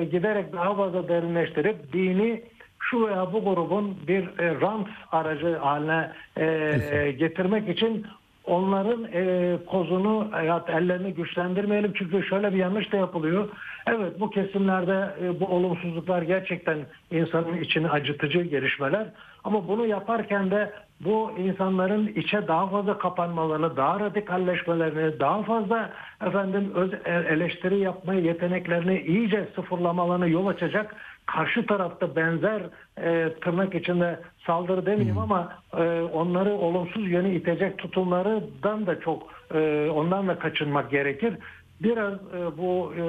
e, giderek daha fazla derinleştirip dini şu veya bu grubun bir e, rant aracı haline e, getirmek için onların e, kozunu hayat ellerini güçlendirmeyelim. Çünkü şöyle bir yanlış da yapılıyor. Evet bu kesimlerde e, bu olumsuzluklar gerçekten insanın içini acıtıcı gelişmeler. Ama bunu yaparken de bu insanların içe daha fazla kapanmalarını, daha radikalleşmelerini, daha fazla efendim öz e, eleştiri yapma yeteneklerini iyice sıfırlamalarını yol açacak karşı tarafta benzer e, tırnak içinde saldırı demeyeyim ama e, onları olumsuz yönü itecek tutumlardan da çok e, ondan da kaçınmak gerekir. Biraz e, bu e,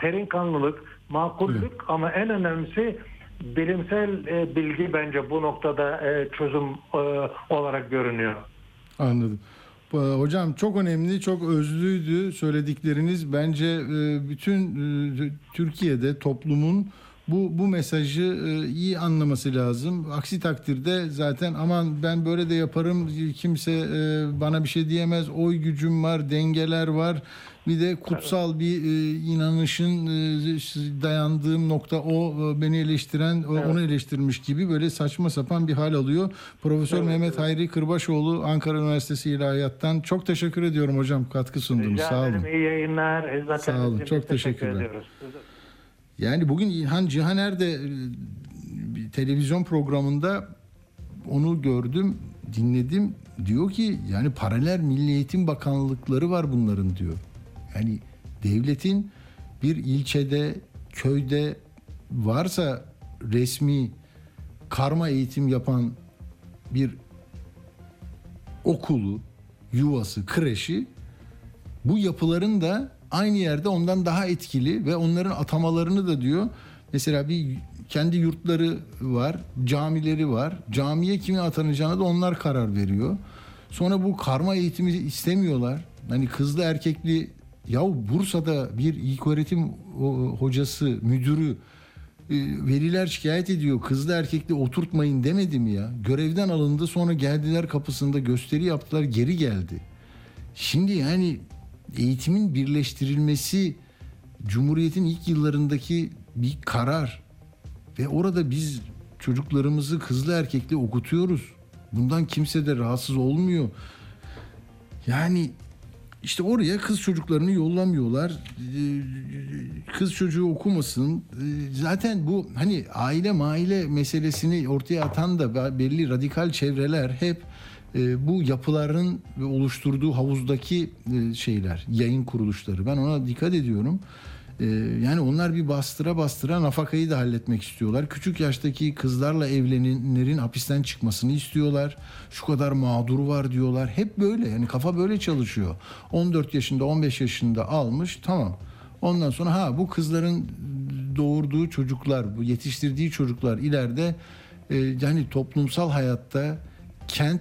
serin kanlılık, makullük ama en önemlisi bilimsel e, bilgi bence bu noktada e, çözüm e, olarak görünüyor. Anladım. Bu- Hocam çok önemli, çok özlüydü söyledikleriniz. Bence e, bütün e, Türkiye'de toplumun bu bu mesajı e, iyi anlaması lazım. Aksi takdirde zaten aman ben böyle de yaparım kimse bana bir şey diyemez. Oy gücüm var, dengeler var. Bir de kutsal bir e, inanışın e, dayandığım nokta o e, beni eleştiren o- onu eleştirmiş gibi böyle saçma sapan bir hal alıyor. Profesör Mehmet Hayri Kırbaşoğlu Ankara Üniversitesi İlahiyat'tan çok teşekkür ediyorum hocam katkı sundunuz. Rica Sağ olun. İyi yayınlar. Hizmetleriniz Sağ olun. Çok teşekkür ediyoruz. Yani bugün İlhan Cihaner de e, bir televizyon programında onu gördüm, dinledim. Diyor ki yani paralel Milli Eğitim Bakanlıkları var bunların diyor. Yani devletin bir ilçede, köyde varsa resmi karma eğitim yapan bir okulu, yuvası, kreşi bu yapıların da aynı yerde ondan daha etkili ve onların atamalarını da diyor. Mesela bir kendi yurtları var, camileri var. Camiye kimi atanacağına da onlar karar veriyor. Sonra bu karma eğitimi istemiyorlar. Hani kızlı erkekli yahu Bursa'da bir ilköğretim hocası, müdürü e, veliler şikayet ediyor. Kızlı erkekli oturtmayın demedi mi ya? Görevden alındı sonra geldiler kapısında gösteri yaptılar geri geldi. Şimdi yani eğitimin birleştirilmesi Cumhuriyet'in ilk yıllarındaki bir karar ve orada biz çocuklarımızı kızlı erkekli okutuyoruz. Bundan kimse de rahatsız olmuyor. Yani işte oraya kız çocuklarını yollamıyorlar. Ee, Kız çocuğu okumasın. Ee, Zaten bu hani aile maile meselesini ortaya atan da belli radikal çevreler hep e, bu yapıların oluşturduğu havuzdaki e, şeyler, yayın kuruluşları. Ben ona dikkat ediyorum. Ee, yani onlar bir bastıra bastıra nafakayı da halletmek istiyorlar. Küçük yaştaki kızlarla evlenenlerin hapisten çıkmasını istiyorlar. Şu kadar mağduru var diyorlar. Hep böyle yani kafa böyle çalışıyor. 14 yaşında 15 yaşında almış tamam. Ondan sonra ha bu kızların doğurduğu çocuklar, bu yetiştirdiği çocuklar ileride e, yani toplumsal hayatta kent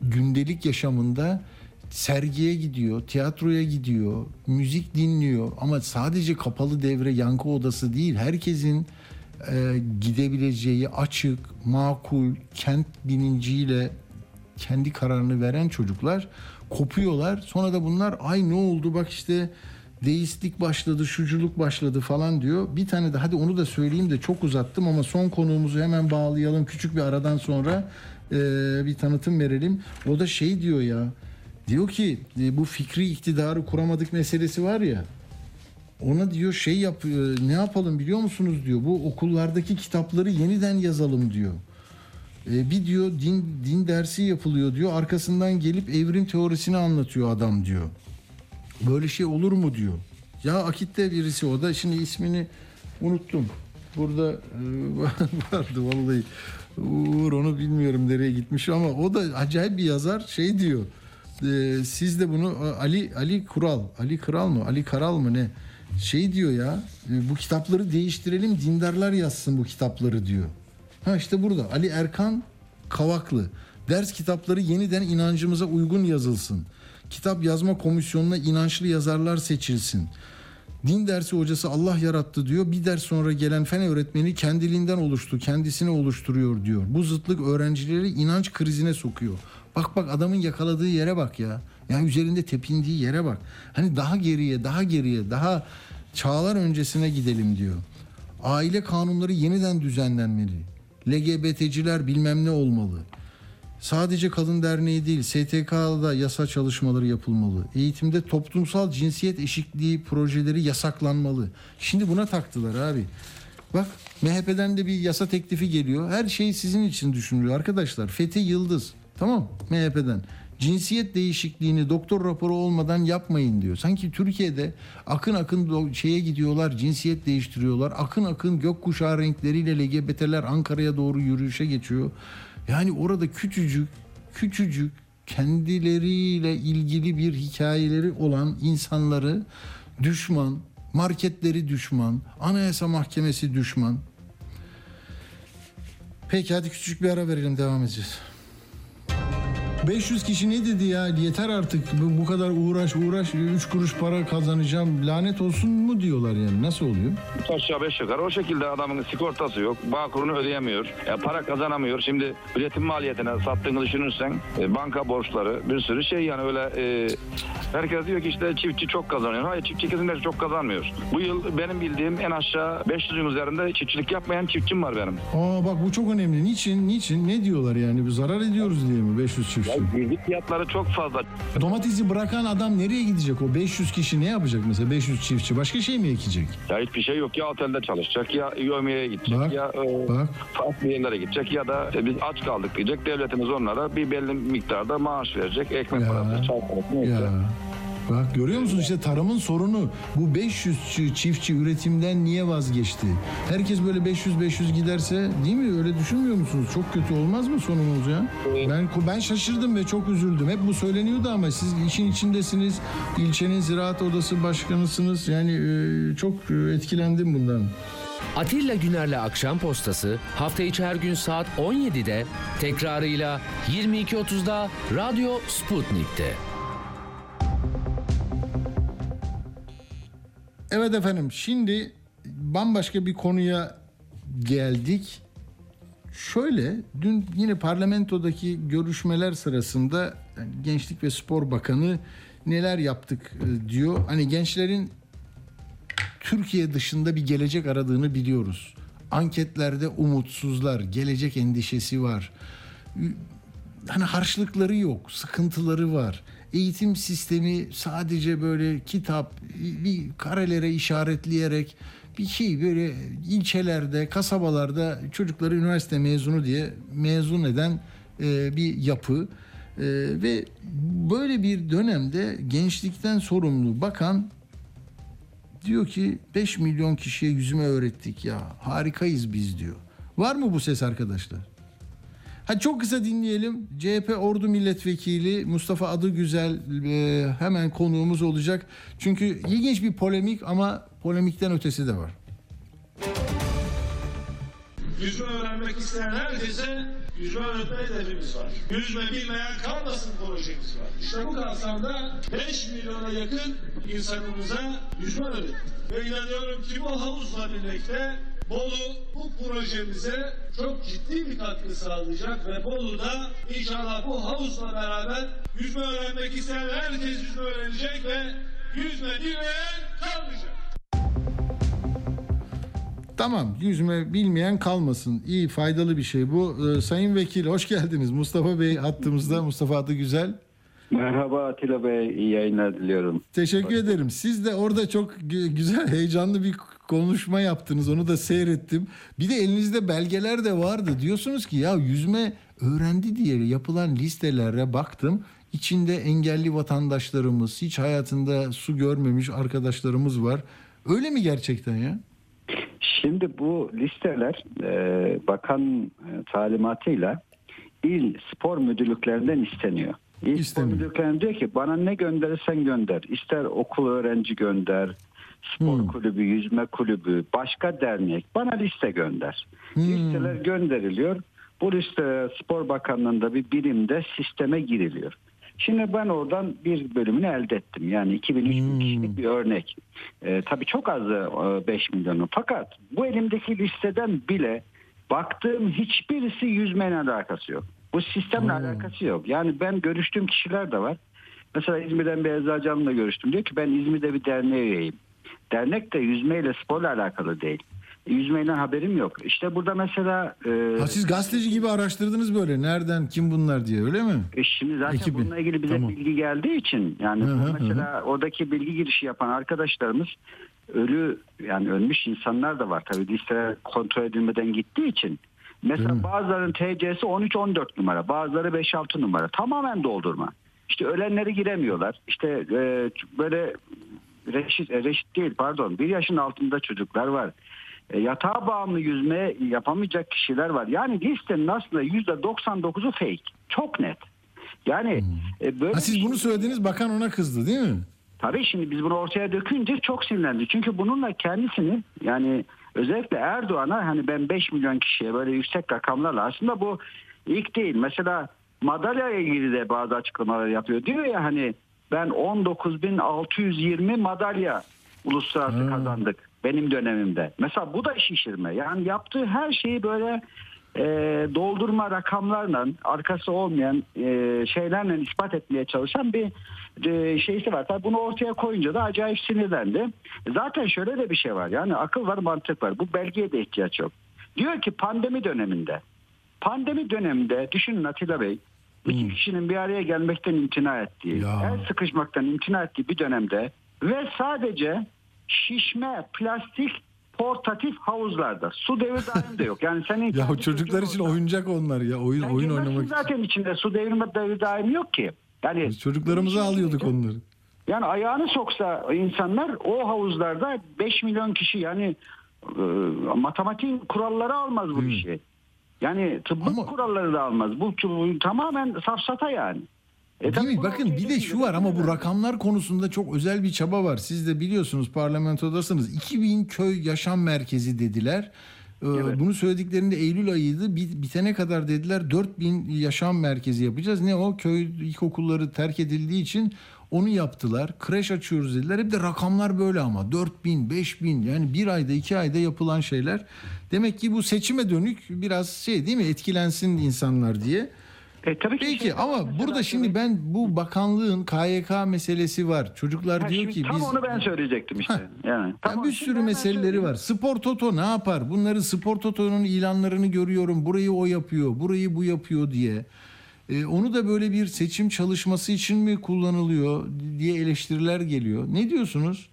gündelik yaşamında sergiye gidiyor, tiyatroya gidiyor, müzik dinliyor ama sadece kapalı devre yankı odası değil herkesin e, gidebileceği açık, makul, kent bilinciyle kendi kararını veren çocuklar kopuyorlar. Sonra da bunlar ay ne oldu bak işte deistlik başladı, şuculuk başladı falan diyor. Bir tane de hadi onu da söyleyeyim de çok uzattım ama son konuğumuzu hemen bağlayalım. Küçük bir aradan sonra e, bir tanıtım verelim. O da şey diyor ya. Diyor ki e, bu fikri iktidarı kuramadık meselesi var ya. Ona diyor şey yap e, ne yapalım biliyor musunuz diyor. Bu okullardaki kitapları yeniden yazalım diyor. E, bir diyor din din dersi yapılıyor diyor. Arkasından gelip evrim teorisini anlatıyor adam diyor. Böyle şey olur mu diyor. Ya Akit'te birisi o da şimdi ismini unuttum. Burada vardı vallahi. Uğur onu bilmiyorum nereye gitmiş ama o da acayip bir yazar şey diyor. E, siz de bunu Ali Ali Kural, Ali Kral mı? Ali Karal mı ne? Şey diyor ya. e, bu kitapları değiştirelim dindarlar yazsın bu kitapları diyor. Ha işte burada Ali Erkan Kavaklı. Ders kitapları yeniden inancımıza uygun yazılsın. Kitap yazma komisyonuna inançlı yazarlar seçilsin. Din dersi hocası Allah yarattı diyor. Bir ders sonra gelen fen öğretmeni kendiliğinden oluştu, kendisini oluşturuyor diyor. Bu zıtlık öğrencileri inanç krizine sokuyor. Bak bak adamın yakaladığı yere bak ya. Yani üzerinde tepindiği yere bak. Hani daha geriye, daha geriye, daha çağlar öncesine gidelim diyor. Aile kanunları yeniden düzenlenmeli. LGBT'ciler bilmem ne olmalı. Sadece kadın derneği değil, STK'da yasa çalışmaları yapılmalı. Eğitimde toplumsal cinsiyet eşitliği projeleri yasaklanmalı. Şimdi buna taktılar abi. Bak MHP'den de bir yasa teklifi geliyor. Her şey sizin için düşünülüyor arkadaşlar. Fethi Yıldız. Tamam MHP'den. Cinsiyet değişikliğini doktor raporu olmadan yapmayın diyor. Sanki Türkiye'de akın akın şeye gidiyorlar, cinsiyet değiştiriyorlar. Akın akın gökkuşağı renkleriyle LGBT'ler Ankara'ya doğru yürüyüşe geçiyor. Yani orada küçücük, küçücük kendileriyle ilgili bir hikayeleri olan insanları düşman, marketleri düşman, anayasa mahkemesi düşman. Peki hadi küçük bir ara verelim devam edeceğiz. 500 kişi ne dedi ya yeter artık bu, bu kadar uğraş uğraş 3 kuruş para kazanacağım lanet olsun mu diyorlar yani nasıl oluyor? Aşağı beş yukarı o şekilde adamın sigortası yok. Bağkurunu ödeyemiyor. Ya para kazanamıyor. Şimdi üretim maliyetine sattığını düşünürsen e, banka borçları bir sürü şey yani öyle e, herkes diyor ki işte çiftçi çok kazanıyor. Hayır çiftçi kesinlikle çok kazanmıyor. Bu yıl benim bildiğim en aşağı 500'ün üzerinde çiftçilik yapmayan çiftçim var benim. Aa bak bu çok önemli. Niçin? Niçin? Ne diyorlar yani? Zarar ediyoruz diye mi 500 çiftçi? Girdik fiyatları çok fazla. Domatesi bırakan adam nereye gidecek? O 500 kişi ne yapacak mesela 500 çiftçi? Başka şey mi ekecek? Ya hiçbir şey yok. Ya otelde çalışacak ya yövmeye gidecek Bak, ya e, bak. farklı yerlere gidecek ya da e, biz aç kaldık diyecek. Devletimiz onlara bir belli miktarda maaş verecek. Ekmek Ya, parası, çay parası neyse. Ya. Bak görüyor musun işte tarımın sorunu. Bu 500 çi- çiftçi üretimden niye vazgeçti? Herkes böyle 500-500 giderse değil mi? Öyle düşünmüyor musunuz? Çok kötü olmaz mı sonumuz ya? Ben ben şaşırdım ve çok üzüldüm. Hep bu söyleniyordu ama siz işin içindesiniz. İlçenin ziraat odası başkanısınız. Yani e, çok e, etkilendim bundan. Atilla Güner'le Akşam Postası hafta içi her gün saat 17'de tekrarıyla 22.30'da Radyo Sputnik'te. Evet efendim şimdi bambaşka bir konuya geldik. Şöyle dün yine parlamentodaki görüşmeler sırasında Gençlik ve Spor Bakanı neler yaptık e, diyor. Hani gençlerin Türkiye dışında bir gelecek aradığını biliyoruz. Anketlerde umutsuzlar, gelecek endişesi var. Hani harçlıkları yok, sıkıntıları var. Eğitim sistemi sadece böyle kitap, bir karelere işaretleyerek bir şey böyle ilçelerde, kasabalarda çocukları üniversite mezunu diye mezun eden e, bir yapı. E, ve böyle bir dönemde gençlikten sorumlu bakan diyor ki 5 milyon kişiye yüzüme öğrettik ya harikayız biz diyor. Var mı bu ses arkadaşlar? Hadi çok kısa dinleyelim. CHP Ordu Milletvekili Mustafa Adıgüzel e, hemen konuğumuz olacak. Çünkü ilginç bir polemik ama polemikten ötesi de var. Yüzme öğrenmek isteyen herkese yüzme öğretme hedefimiz var. Yüzme bilmeyen kalmasın projemiz var. İşte bu kapsamda 5 milyona yakın insanımıza yüzme öğrettik. Ve inanıyorum ki bu havuzla birlikte Bolu bu projemize çok ciddi bir katkı sağlayacak ve Bolu'da inşallah bu havuzla beraber yüzme öğrenmek isteyen herkes yüzme öğrenecek ve yüzme bilmeyen kalmayacak. Tamam yüzme bilmeyen kalmasın. İyi faydalı bir şey bu. Ee, Sayın Vekil hoş geldiniz. Mustafa Bey hattımızda. Mustafa adı güzel. Merhaba Atilla Bey, iyi yayınlar diliyorum. Teşekkür ederim. Siz de orada çok gü- güzel, heyecanlı bir konuşma yaptınız. Onu da seyrettim. Bir de elinizde belgeler de vardı. Diyorsunuz ki ya yüzme öğrendi diye yapılan listelere baktım. İçinde engelli vatandaşlarımız, hiç hayatında su görmemiş arkadaşlarımız var. Öyle mi gerçekten ya? Şimdi bu listeler e, bakan e, talimatıyla il spor müdürlüklerinden isteniyor. İl spor İsteniyor. müdürlükleri diyor ki bana ne gönderirsen gönder. İster okul öğrenci gönder, spor Hmm. kulübü, yüzme kulübü, başka dernek bana liste gönder. Hmm. Listeler gönderiliyor. Bu liste spor bakanlığında bir birimde sisteme giriliyor. Şimdi ben oradan bir bölümünü elde ettim. Yani 2003 Hmm. kişilik bir örnek. Ee, tabii çok azı e, 5 milyonu. Fakat bu elimdeki listeden bile baktığım hiçbirisi yüzmeyle alakası yok. Bu sistemle alakası yok. Yani ben görüştüğüm kişiler de var. Mesela İzmir'den bir eczacımla görüştüm. Diyor ki ben İzmir'de bir derneğe üyeyim. Dernek de yüzmeyle sporla alakalı değil. Yüzmeyle haberim yok. İşte burada mesela e, Ha, siz gazeteci gibi araştırdınız böyle. Nereden, kim bunlar diye öyle mi? E Şimdi zaten Ekibi. bununla ilgili bize Tamam. bilgi geldiği için yani Hı bu hı, mesela oradaki bilgi girişi yapan arkadaşlarımız ölü yani ölmüş insanlar da var tabii listeler kontrol edilmeden gittiği için. Mesela bazılarının TC'si 13-14 numara, bazıları 5-6 numara. Tamamen doldurma. İşte ölenleri giremiyorlar. İşte e, böyle reşit, e, reşit değil pardon bir yaşın altında çocuklar var. E, yatağa bağımlı yüzme yapamayacak kişiler var. Yani listenin aslında %99'u fake. Çok net. Yani e, böyle Ha, siz bunu şey- söylediniz bakan ona kızdı değil mi? Tabii şimdi biz bunu ortaya dökünce çok sinirlendi. Çünkü bununla kendisini yani özellikle Erdoğan'a hani ben 5 milyon kişiye böyle yüksek rakamlarla aslında bu ilk değil. Mesela madalyaya ilgili de bazı açıklamalar yapıyor. Diyor ya hani ben 19.620 madalya uluslararası Ha. kazandık benim dönemimde. Mesela bu da şişirme. Yani yaptığı her şeyi böyle e, doldurma rakamlarla arkası olmayan e, şeylerle ispat etmeye çalışan bir e, şeysi var. Tabii bunu ortaya koyunca da acayip sinirlendi. Zaten şöyle de bir şey var. Yani akıl var mantık var. Bu belgeye de ihtiyaç yok. Diyor ki pandemi döneminde pandemi döneminde düşünün Atilla Bey iki kişinin bir araya gelmekten imtina ettiği, Ya. el sıkışmaktan imtina ettiği bir dönemde ve sadece şişme, plastik, portatif havuzlarda. Su devir daim de yok. Yani senin Ya kendi çocuklar için olsa- oyuncak onlar ya. Oyun Sen oyun girmezsin oynamak için. zaten içinde su devirme devir daim yok ki. Yani Biz çocuklarımıza alıyorduk onları. yani ayağını soksa insanlar o havuzlarda 5 milyon kişi yani e, matematiğin kuralları almaz bu işi. Yani tıbbın Ama- kuralları da almaz. Bu, bu tamamen safsata yani. E Değil mi? Bakın bir de şu var ama bu rakamlar konusunda çok özel bir çaba var. Siz de biliyorsunuz parlamentodasınız. 2000 köy yaşam merkezi dediler. Ee, Bunu söylediklerinde Eylül ayıydı. Bit- Bitene kadar dediler 4000 yaşam merkezi yapacağız. Ne o? Köy ilkokulları terk edildiği için onu yaptılar. Kreş açıyoruz dediler. Hep de rakamlar böyle ama 4000, 5000 yani bir ayda iki ayda yapılan şeyler. Demek ki bu seçime dönük biraz şey değil mi? Etkilensin insanlar diye. E, tabii ki Peki şey- ama mesela burada şimdi ben bu bakanlığın KYK meselesi var. Çocuklar Ha, diyor ki tam biz onu ben söyleyecektim işte. yani. Ya Tamam, bir sürü meseleleri var. Spor Toto ne yapar? Bunları Spor Toto'nun ilanlarını görüyorum. Burayı o yapıyor, burayı bu yapıyor diye. Ee, onu da böyle bir seçim çalışması için mi kullanılıyor diye eleştiriler geliyor. Ne diyorsunuz?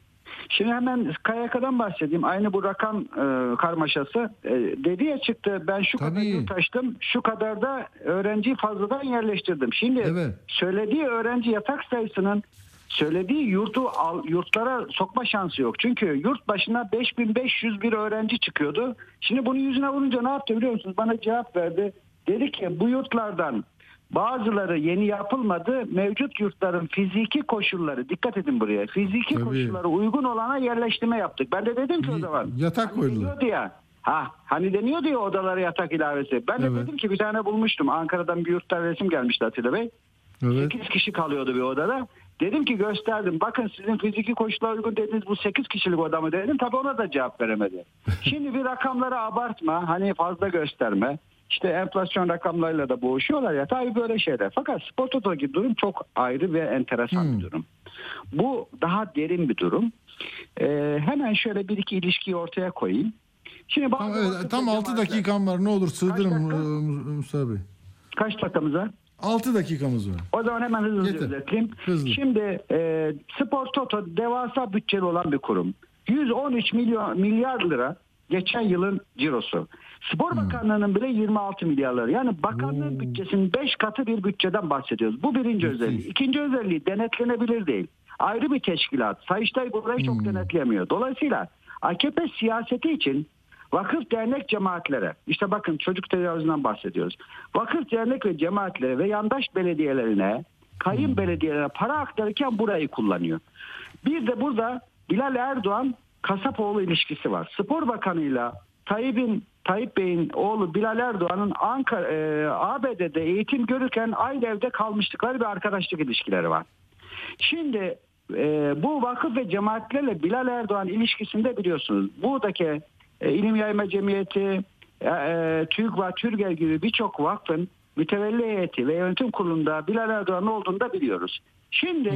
Şimdi hemen KYK'dan bahsedeyim. Aynı bu rakam e, karmaşası. E, dedi ya çıktı ben şu kadar Tabii. yurt açtım, şu kadar da öğrenciyi fazladan yerleştirdim. Şimdi Evet. söylediği öğrenci yatak sayısının söylediği yurdu al, yurtlara sokma şansı yok. Çünkü yurt başına 5500 bir öğrenci çıkıyordu. Şimdi bunun yüzüne vurunca ne yaptı biliyor musunuz? Bana cevap verdi. Dedi ki bu yurtlardan bazıları yeni yapılmadı. Mevcut yurtların fiziki koşulları dikkat edin buraya. Fiziki Tabii. koşulları uygun olana yerleştirme yaptık. Ben de dedim ki o zaman. yatak hani koydular. ya. Ha hani deniyordu ya odalara yatak ilavesi. Ben de Evet. dedim ki bir tane bulmuştum. Ankara'dan bir yurttan resim gelmişti Atilla Bey. Evet. 8 kişi kalıyordu bir odada. Dedim ki gösterdim. Bakın sizin fiziki koşullar uygun dediğiniz bu 8 kişilik oda mı dedim. Tabii ona da cevap veremedi. Şimdi bir rakamları abartma. Hani fazla gösterme. İşte enflasyon rakamlarıyla da boğuşuyorlar ya tabii böyle şeyler. Fakat spor totodaki durum çok ayrı ve enteresan bir durum. Bu daha derin bir durum. Ee, hemen şöyle bir iki ilişkiyi ortaya koyayım. Şimdi Tam, evet, tam ve 6 cemaatler- dakikam var ne olur sığdırın dakika? e, Mustafa Bey. Kaç dakikamız var? 6 dakikamız var. O zaman hemen hızlı Yeter. özetleyeyim. Hızlı. Şimdi e, Spor Toto devasa bütçeli olan bir kurum. 113 milyon milyar lira geçen yılın cirosu. Spor Bakanlığı'nın bile 26 milyar lira. Yani bakanlığın Oo. bütçesinin 5 katı bir bütçeden bahsediyoruz. Bu birinci özelliği. İkinci özelliği denetlenebilir değil. Ayrı bir teşkilat. Sayıştay burayı çok denetleyemiyor. Dolayısıyla AKP siyaseti için vakıf dernek cemaatlere işte bakın çocuk tecavüzünden bahsediyoruz. Vakıf dernek ve cemaatlere ve yandaş belediyelerine kayın belediyelerine para aktarırken burayı kullanıyor. Bir de burada Bilal Erdoğan Kasapoğlu ilişkisi var. Spor Bakanı'yla Tayyip'in Tayyip Bey'in oğlu Bilal Erdoğan'ın Ankara e, ABD'de eğitim görürken aynı evde kalmıştıkları bir arkadaşlık ilişkileri var. Şimdi e, bu vakıf ve cemaatlerle Bilal Erdoğan ilişkisinde biliyorsunuz buradaki e, İlim Yayma Cemiyeti, e, e, TÜGVA, TÜRGEV gibi birçok vakfın mütevelli heyeti ve yönetim kurulunda Bilal Erdoğan olduğunu da biliyoruz. Şimdi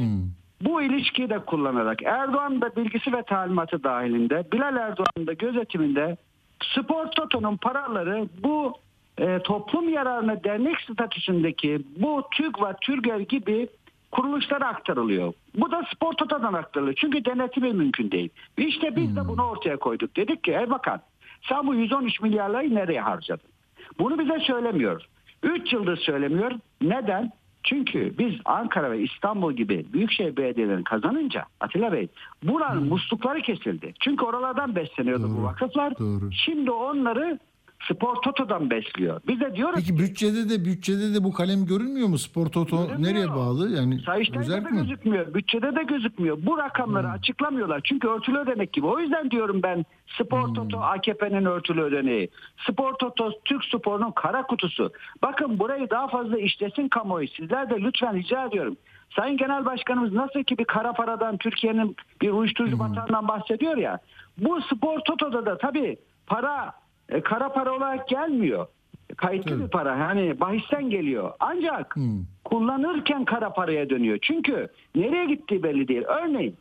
bu ilişkiyi de kullanarak Erdoğan da bilgisi ve talimatı dahilinde Bilal Erdoğan'ın da gözetiminde Spor Toto'nun paraları bu e, toplum yararına dernek statüsündeki bu TÜGVA, TÜRGEV gibi kuruluşlara aktarılıyor. Bu da spor totadan aktarılıyor. Çünkü denetimi mümkün değil. İşte biz de bunu ortaya koyduk. Dedik ki ey bakan sen bu 113 milyar lirayı nereye harcadın? Bunu bize söylemiyor. 3 yıldır söylemiyor. Neden? Çünkü biz Ankara ve İstanbul gibi büyükşehir belediyelerini kazanınca Atilla Bey buranın muslukları kesildi. Çünkü oralardan besleniyordu bu Doğru, vakıflar. doğru. Şimdi onları Spor Toto'dan besliyor. Biz de diyoruz Peki ki bütçede de bütçede de bu kalem görünmüyor mu? Spor Toto Görünmüyor. nereye bağlı? Yani Sayıştay'da da mi? gözükmüyor. Bütçede de gözükmüyor. Bu rakamları açıklamıyorlar. Çünkü örtülü ödenek gibi. O yüzden diyorum ben Spor Toto AKP'nin örtülü ödeneği. Spor Toto Türk sporunun kara kutusu. Bakın burayı daha fazla işlesin kamuoyu. Sizler de lütfen rica ediyorum. Sayın Genel Başkanımız nasıl ki bir kara paradan Türkiye'nin bir uyuşturucu batağından bahsediyor ya. Bu Spor Toto'da da tabii para e, kara para olarak gelmiyor. Kayıtlı Tabii. bir para. Yani bahisten geliyor. Ancak Hmm. kullanırken kara paraya dönüyor. Çünkü nereye gittiği belli değil. Örneğin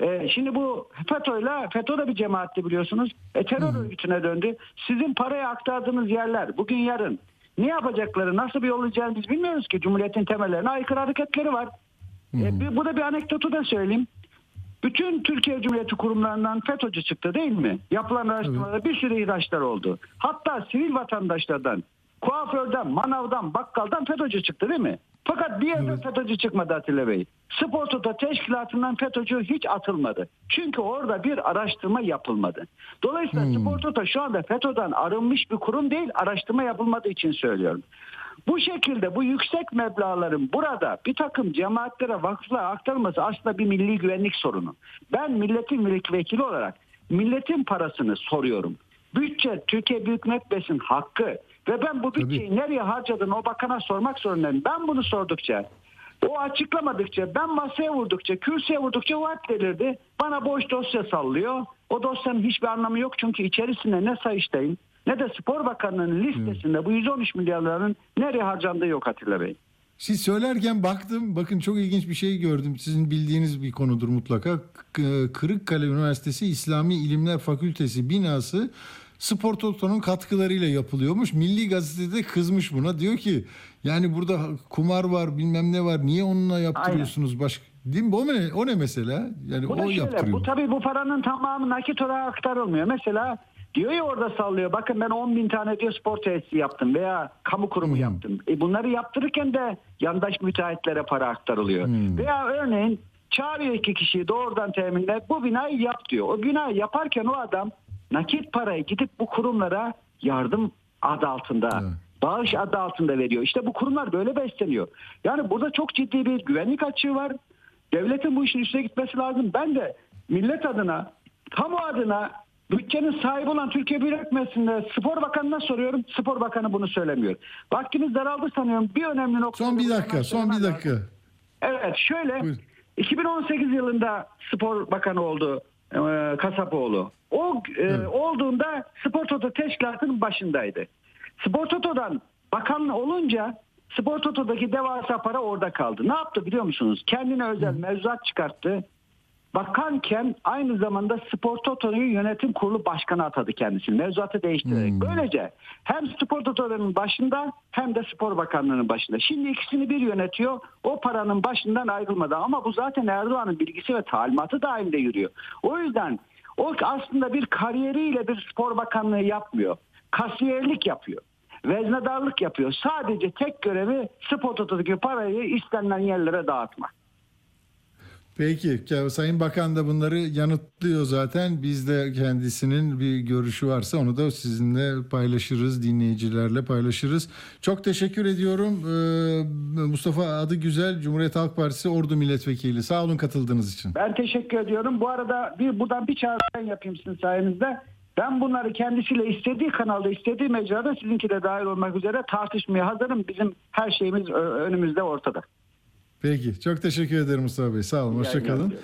e, şimdi bu FETÖ'yle FETÖ da bir cemaatti biliyorsunuz. E, terör örgütüne döndü. Sizin paraya aktardığınız yerler bugün yarın ne yapacakları nasıl bir yol biz bilmiyoruz ki. Cumhuriyetin temellerine aykırı hareketleri var. E, bir- bu da bir anekdotu da söyleyeyim. Bütün Türkiye Cumhuriyeti kurumlarından FETÖ'cü çıktı değil mi? Yapılan araştırmalarda bir sürü ihraçlar oldu. Hatta sivil vatandaşlardan, kuaförden, manavdan, bakkaldan FETÖ'cü çıktı değil mi? Fakat bir yerden FETÖ'cü çıkmadı Atilla Bey. Spor Toto teşkilatından FETÖ'cü hiç atılmadı. Çünkü orada bir araştırma yapılmadı. Dolayısıyla Spor Toto şu anda FETÖ'den arınmış bir kurum değil, araştırma yapılmadığı için söylüyorum. Bu şekilde bu yüksek meblağların burada bir takım cemaatlere, vakıflara aktarılması aslında bir milli güvenlik sorunu. Ben milletin milletvekili olarak milletin parasını soruyorum. Bütçe Türkiye Büyük Millet Meclisi'nin hakkı ve ben bu bütçeyi nereye harcadığını o bakana sormak zorundayım. Ben bunu sordukça o açıklamadıkça ben masaya vurdukça kürsüye vurdukça o hep delirdi. Bana boş dosya sallıyor. O dosyanın hiçbir anlamı yok çünkü içerisinde ne Sayıştay'ın ne de Spor Bakanlığı'nın listesinde bu 113 milyar liranın nereye harcandığı yok Atilla Bey. Siz söylerken baktım. Bakın çok ilginç bir şey gördüm. Sizin bildiğiniz bir konudur mutlaka. Kırıkkale Üniversitesi İslami İlimler Fakültesi binası Spor Toto'nun katkılarıyla yapılıyormuş. Milli Gazete'de kızmış buna. Diyor ki yani burada kumar var bilmem ne var. Niye onunla yaptırıyorsunuz? Başka Değil mi? O ne, o ne mesela? Yani Bu o şöyle, yaptırıyor. bu tabii bu paranın tamamı nakit olarak aktarılmıyor. Mesela diyor ya orada sallıyor. Bakın ben 10 bin tane diyor spor tesisi yaptım veya kamu kurumu yaptım. E bunları yaptırırken de yandaş müteahhitlere para aktarılıyor. Veya örneğin çağırıyor iki kişiyi doğrudan teminle bu binayı yap diyor. O binayı yaparken o adam nakit parayı gidip bu kurumlara yardım adı altında Evet. bağış adı altında veriyor. İşte bu kurumlar böyle besleniyor. Yani burada çok ciddi bir güvenlik açığı var. Devletin bu işin üstüne gitmesi lazım. Ben de millet adına, kamu adına bütçenin sahibi olan Türkiye Büyük Meclisi'nde Spor Bakanı'na soruyorum. Spor Bakanı bunu söylemiyor. Vaktimiz daraldı sanıyorum. Bir önemli nokta. Son bir dakika, son bir dakika. Evet şöyle Buyur. 2018 yılında spor bakanı oldu e, Kasapoğlu. O e, olduğunda Spor Toto Teşkilatı'nın başındaydı. Spor Toto'dan bakan olunca Spor Toto'daki devasa para orada kaldı. Ne yaptı biliyor musunuz? Kendine özel mevzuat çıkarttı. Bakanken aynı zamanda Spor Toto'nun yönetim kurulu başkanı atadı kendisini. Mevzuatı değiştirerek. Böylece hem Spor Toto'nun başında hem de Spor Bakanlığı'nın başında. Şimdi ikisini bir yönetiyor. O paranın başından ayrılmadı. Ama bu zaten Erdoğan'ın bilgisi ve talimatı dahilinde yürüyor. O yüzden o aslında bir kariyeriyle bir spor bakanlığı yapmıyor. Kasiyerlik yapıyor. Veznedarlık yapıyor. Sadece tek görevi spor parayı istenilen yerlere dağıtmak. Peki Sayın Bakan da bunları yanıtlıyor zaten. Biz de kendisinin bir görüşü varsa onu da sizinle paylaşırız, dinleyicilerle paylaşırız. Çok teşekkür ediyorum. Ee, Mustafa adı güzel Cumhuriyet Halk Partisi Ordu Milletvekili. Sağ olun katıldığınız için. Ben teşekkür ediyorum. Bu arada bir buradan bir çağrı yapayım sizin sayenizde. Ben bunları kendisiyle istediği kanalda, istediği mecrada sizinki de dahil olmak üzere tartışmaya hazırım. Bizim her şeyimiz önümüzde ortada. Peki çok teşekkür ederim Mustafa Bey. Sağ olun. Hoşçakalın.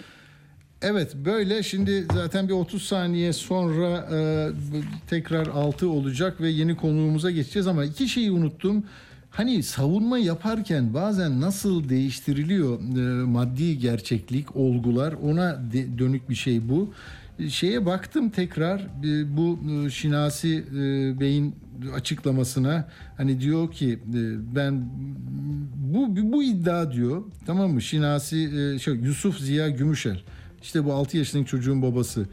Evet böyle şimdi zaten bir 30 saniye sonra e, tekrar 6 olacak ve yeni konuğumuza geçeceğiz ama iki şeyi unuttum. Hani savunma yaparken bazen nasıl değiştiriliyor e, maddi gerçeklik, olgular ona de- dönük bir şey bu. Şeye baktım tekrar e, bu e, Şinasi e, Bey'in açıklamasına hani diyor ki ben bu bu iddia diyor tamam mı Şinasi şey, Yusuf Ziya Gümüşel işte bu 6 yaşındaki çocuğun babası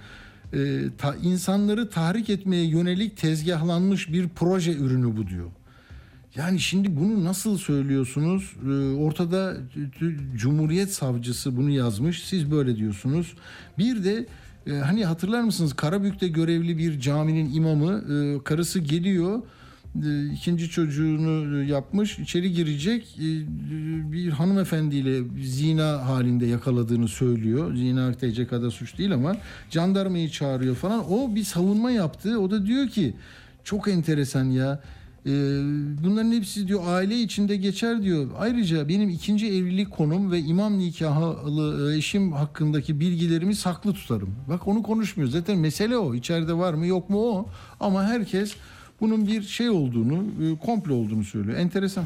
insanları tahrik etmeye yönelik tezgahlanmış bir proje ürünü bu diyor. Yani şimdi bunu nasıl söylüyorsunuz? Ortada Cumhuriyet Savcısı bunu yazmış. Siz böyle diyorsunuz. Bir de e, hani hatırlar mısınız Karabük'te görevli bir caminin imamı e, karısı geliyor e, ikinci çocuğunu yapmış içeri girecek e, bir hanımefendiyle zina halinde yakaladığını söylüyor. Zina TCK'da suç değil ama jandarmayı çağırıyor falan. O bir savunma yaptı. O da diyor ki çok enteresan ya. Ee, bunların hepsi diyor aile içinde geçer diyor. Ayrıca benim ikinci evlilik konum ve imam nikahlı e, eşim hakkındaki bilgilerimi saklı tutarım. Bak onu konuşmuyor. Zaten mesele o. İçeride var mı yok mu o. Ama herkes bunun bir şey olduğunu, e, komplo olduğunu söylüyor. Enteresan.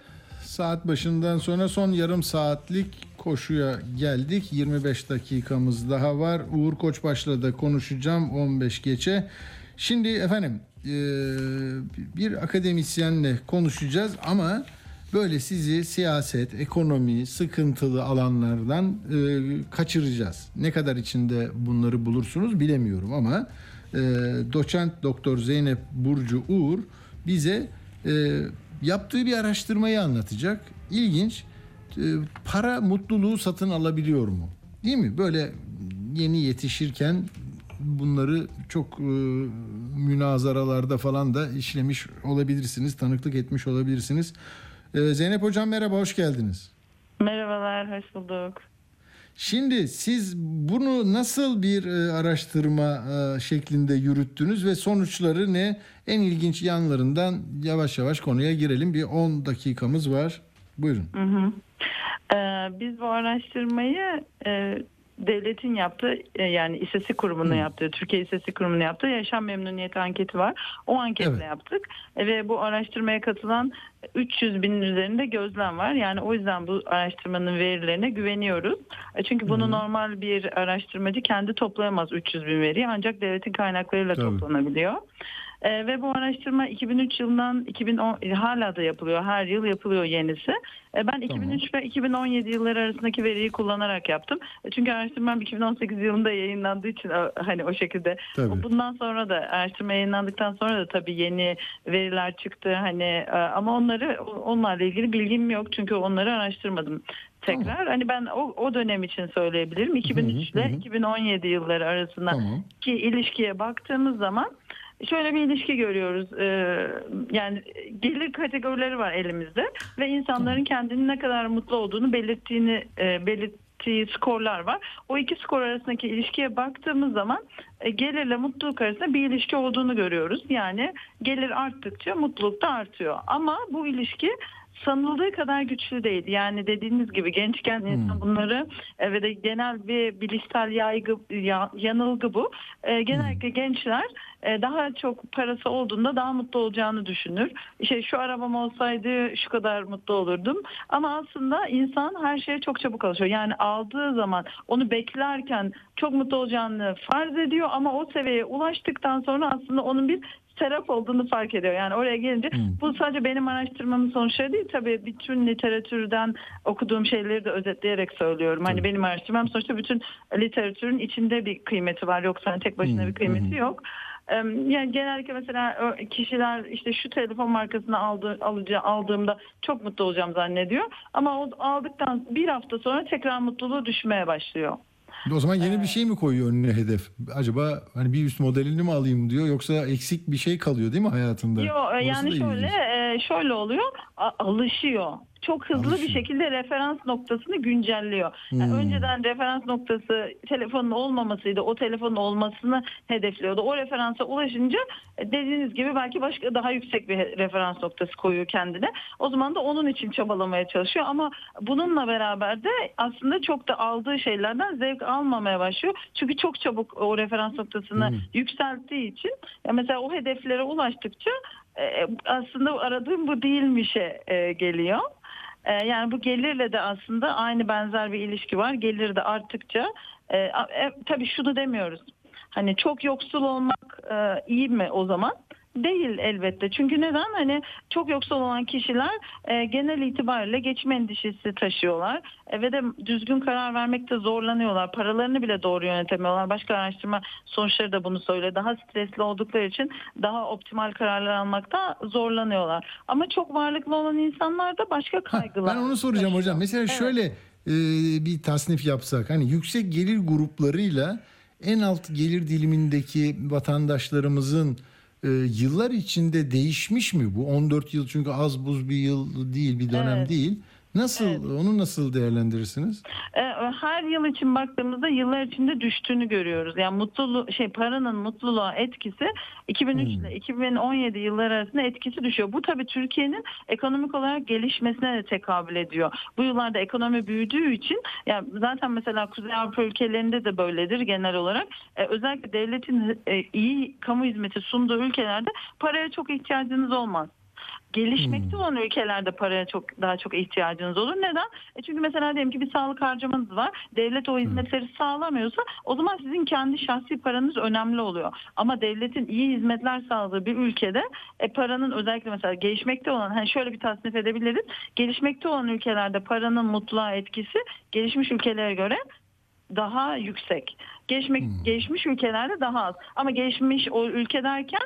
Saat başından sonra son yarım saatlik koşuya geldik. 25 dakikamız daha var. Uğur Koçbaş'la da konuşacağım 15 geçe. Şimdi efendim eee, bir akademisyenle konuşacağız ama böyle sizi siyaset, ekonomi, sıkıntılı alanlardan eee, kaçıracağız. Ne kadar içinde bunları bulursunuz bilemiyorum ama eee, doçent doktor Zeynep Burcu Uğur bize yaptığı bir araştırmayı anlatacak. İlginç. Eee, para mutluluğu satın alabiliyor mu? Değil mi? Böyle yeni yetişirken bunları çok e, münazaralarda falan da işlemiş olabilirsiniz, tanıklık etmiş olabilirsiniz. E, Zeynep Hocam merhaba, hoş geldiniz. Merhabalar, hoş bulduk. Şimdi siz bunu nasıl bir e, araştırma e, şeklinde yürüttünüz ve sonuçları ne? En ilginç yanlarından yavaş yavaş konuya girelim. Bir 10 dakikamız var. Buyurun. Hı hı. Ee, biz bu araştırmayı e, devletin yaptığı e, yani İstatistik Kurumu'nun yaptığı, Türkiye İstatistik Kurumu'nun yaptığı yaşam memnuniyeti anketi var. O anketle Evet. yaptık E, ve bu araştırmaya katılan 300 binin üzerinde gözlem var. Yani o yüzden bu araştırmanın verilerine güveniyoruz. E, Çünkü bunu normal bir araştırmacı kendi toplayamaz 300 bin veriyi ancak devletin kaynaklarıyla Tabii. toplanabiliyor. E, ve bu araştırma 2003 yılından 2010 e, hala da yapılıyor. Her yıl yapılıyor yenisi. E, ben 2003 ve 2017 yılları arasındaki veriyi kullanarak yaptım. E, çünkü araştırmam 2018 yılında yayınlandığı için e, hani o şekilde. Tabii. Bundan sonra da araştırma yayınlandıktan sonra da tabii yeni veriler çıktı. Hani e, ama onları onlarla ilgili bilgim yok çünkü onları araştırmadım tekrar. Hani ben o, o dönem için söyleyebilirim. 2003 ile 2017 yılları arasında Tamam. ki ilişkiye baktığımız zaman şöyle bir ilişki görüyoruz. Ee, yani gelir kategorileri var elimizde ve insanların kendini ne kadar mutlu olduğunu belirttiğini e, skorlar var. O iki skor arasındaki ilişkiye baktığımız zaman e, gelirle mutluluk arasında bir ilişki olduğunu görüyoruz. Yani gelir arttıkça mutluluk da artıyor. Ama bu ilişki sanıldığı kadar güçlü değil. Yani dediğiniz gibi gençken insan bunları e, ve de genel bir bilişsel yaygı ya- yanılgı bu. E, genellikle gençler e, daha çok parası olduğunda daha mutlu olacağını düşünür. İşte şu arabam olsaydı şu kadar mutlu olurdum. Ama aslında insan her şeye çok çabuk alışıyor. Yani aldığı zaman onu beklerken çok mutlu olacağını farz ediyor ama o seviyeye ulaştıktan sonra aslında onun bir serap olduğunu fark ediyor. Yani oraya gelince bu sadece benim araştırmamın sonuçları değil. Tabii bütün literatürden okuduğum şeyleri de özetleyerek söylüyorum. Hani benim araştırmam sonuçta bütün literatürün içinde bir kıymeti var. Yoksa hani tek başına bir kıymeti yok. Em, Yani genellikle mesela kişiler işte şu telefon markasını aldı, alıcı aldığımda çok mutlu olacağım zannediyor. Ama o aldıktan bir hafta sonra tekrar mutluluğu düşmeye başlıyor. O zaman yeni bir şey mi koyuyor önüne hedef? Acaba hani bir üst modelini mi alayım diyor yoksa eksik bir şey kalıyor değil mi hayatında? Yo, Orası yani şöyle ilginç. e, şöyle oluyor alışıyor. Çok hızlı Alışıyor. bir şekilde referans noktasını güncelliyor. Yani Hmm. önceden referans noktası telefonun olmamasıydı. O telefonun olmasını hedefliyordu. O referansa ulaşınca e, dediğiniz gibi belki başka daha yüksek bir referans noktası koyuyor kendine. O zaman da onun için çabalamaya çalışıyor ama bununla beraber de aslında çok da aldığı şeylerden zevk almamaya başlıyor. Çünkü çok çabuk o referans noktasını Hmm. yükselttiği için ya mesela o hedeflere ulaştıkça e, aslında aradığım bu değilmişe e, geliyor. E, yani bu gelirle de aslında aynı benzer bir ilişki var. Gelir de arttıkça e, e, tabii şunu demiyoruz. Hani çok yoksul olmak e, iyi mi o zaman? Değil elbette. Çünkü neden? Hani çok yoksul olan kişiler e, genel itibariyle geçim endişesi taşıyorlar E, ve de düzgün karar vermekte zorlanıyorlar. Paralarını bile doğru yönetemiyorlar. Başka araştırma sonuçları da bunu söylüyor. Daha stresli oldukları için daha optimal kararlar almakta zorlanıyorlar. Ama çok varlıklı olan insanlar da başka Ha, kaygılar. ben onu soracağım hocam. Mesela Evet. şöyle e, bir tasnif yapsak hani yüksek gelir gruplarıyla en alt gelir dilimindeki vatandaşlarımızın e, yıllar içinde değişmiş mi bu? 14 yıl çünkü az buz bir yıl değil, bir dönem Evet. değil. Nasıl onu nasıl değerlendirirsiniz? E, her yıl için baktığımızda yıllar içinde düştüğünü görüyoruz. Yani mutluluğu şey paranın mutluluğa etkisi 2003 ile 2017 yılları arasında etkisi düşüyor. Bu tabii Türkiye'nin ekonomik olarak gelişmesine de tekabül ediyor. Bu yıllarda ekonomi büyüdüğü için yani zaten mesela Kuzey Avrupa ülkelerinde de böyledir genel olarak. E, özellikle devletin e, iyi kamu hizmeti sunduğu ülkelerde paraya çok ihtiyacınız olmaz. Gelişmekte olan ülkelerde paraya çok daha çok ihtiyacınız olur. Neden? E çünkü mesela diyelim ki bir sağlık harcamanız var. Devlet o hizmetleri sağlamıyorsa o zaman sizin kendi şahsi paranız önemli oluyor. Ama devletin iyi hizmetler sağladığı bir ülkede e, paranın özellikle mesela gelişmekte olan hani şöyle bir tasnif edebiliriz. Gelişmekte olan ülkelerde paranın mutluluğa etkisi gelişmiş ülkelere göre daha yüksek. Gelişmek, Gelişmiş ülkelerde daha az. Ama gelişmiş o ülke derken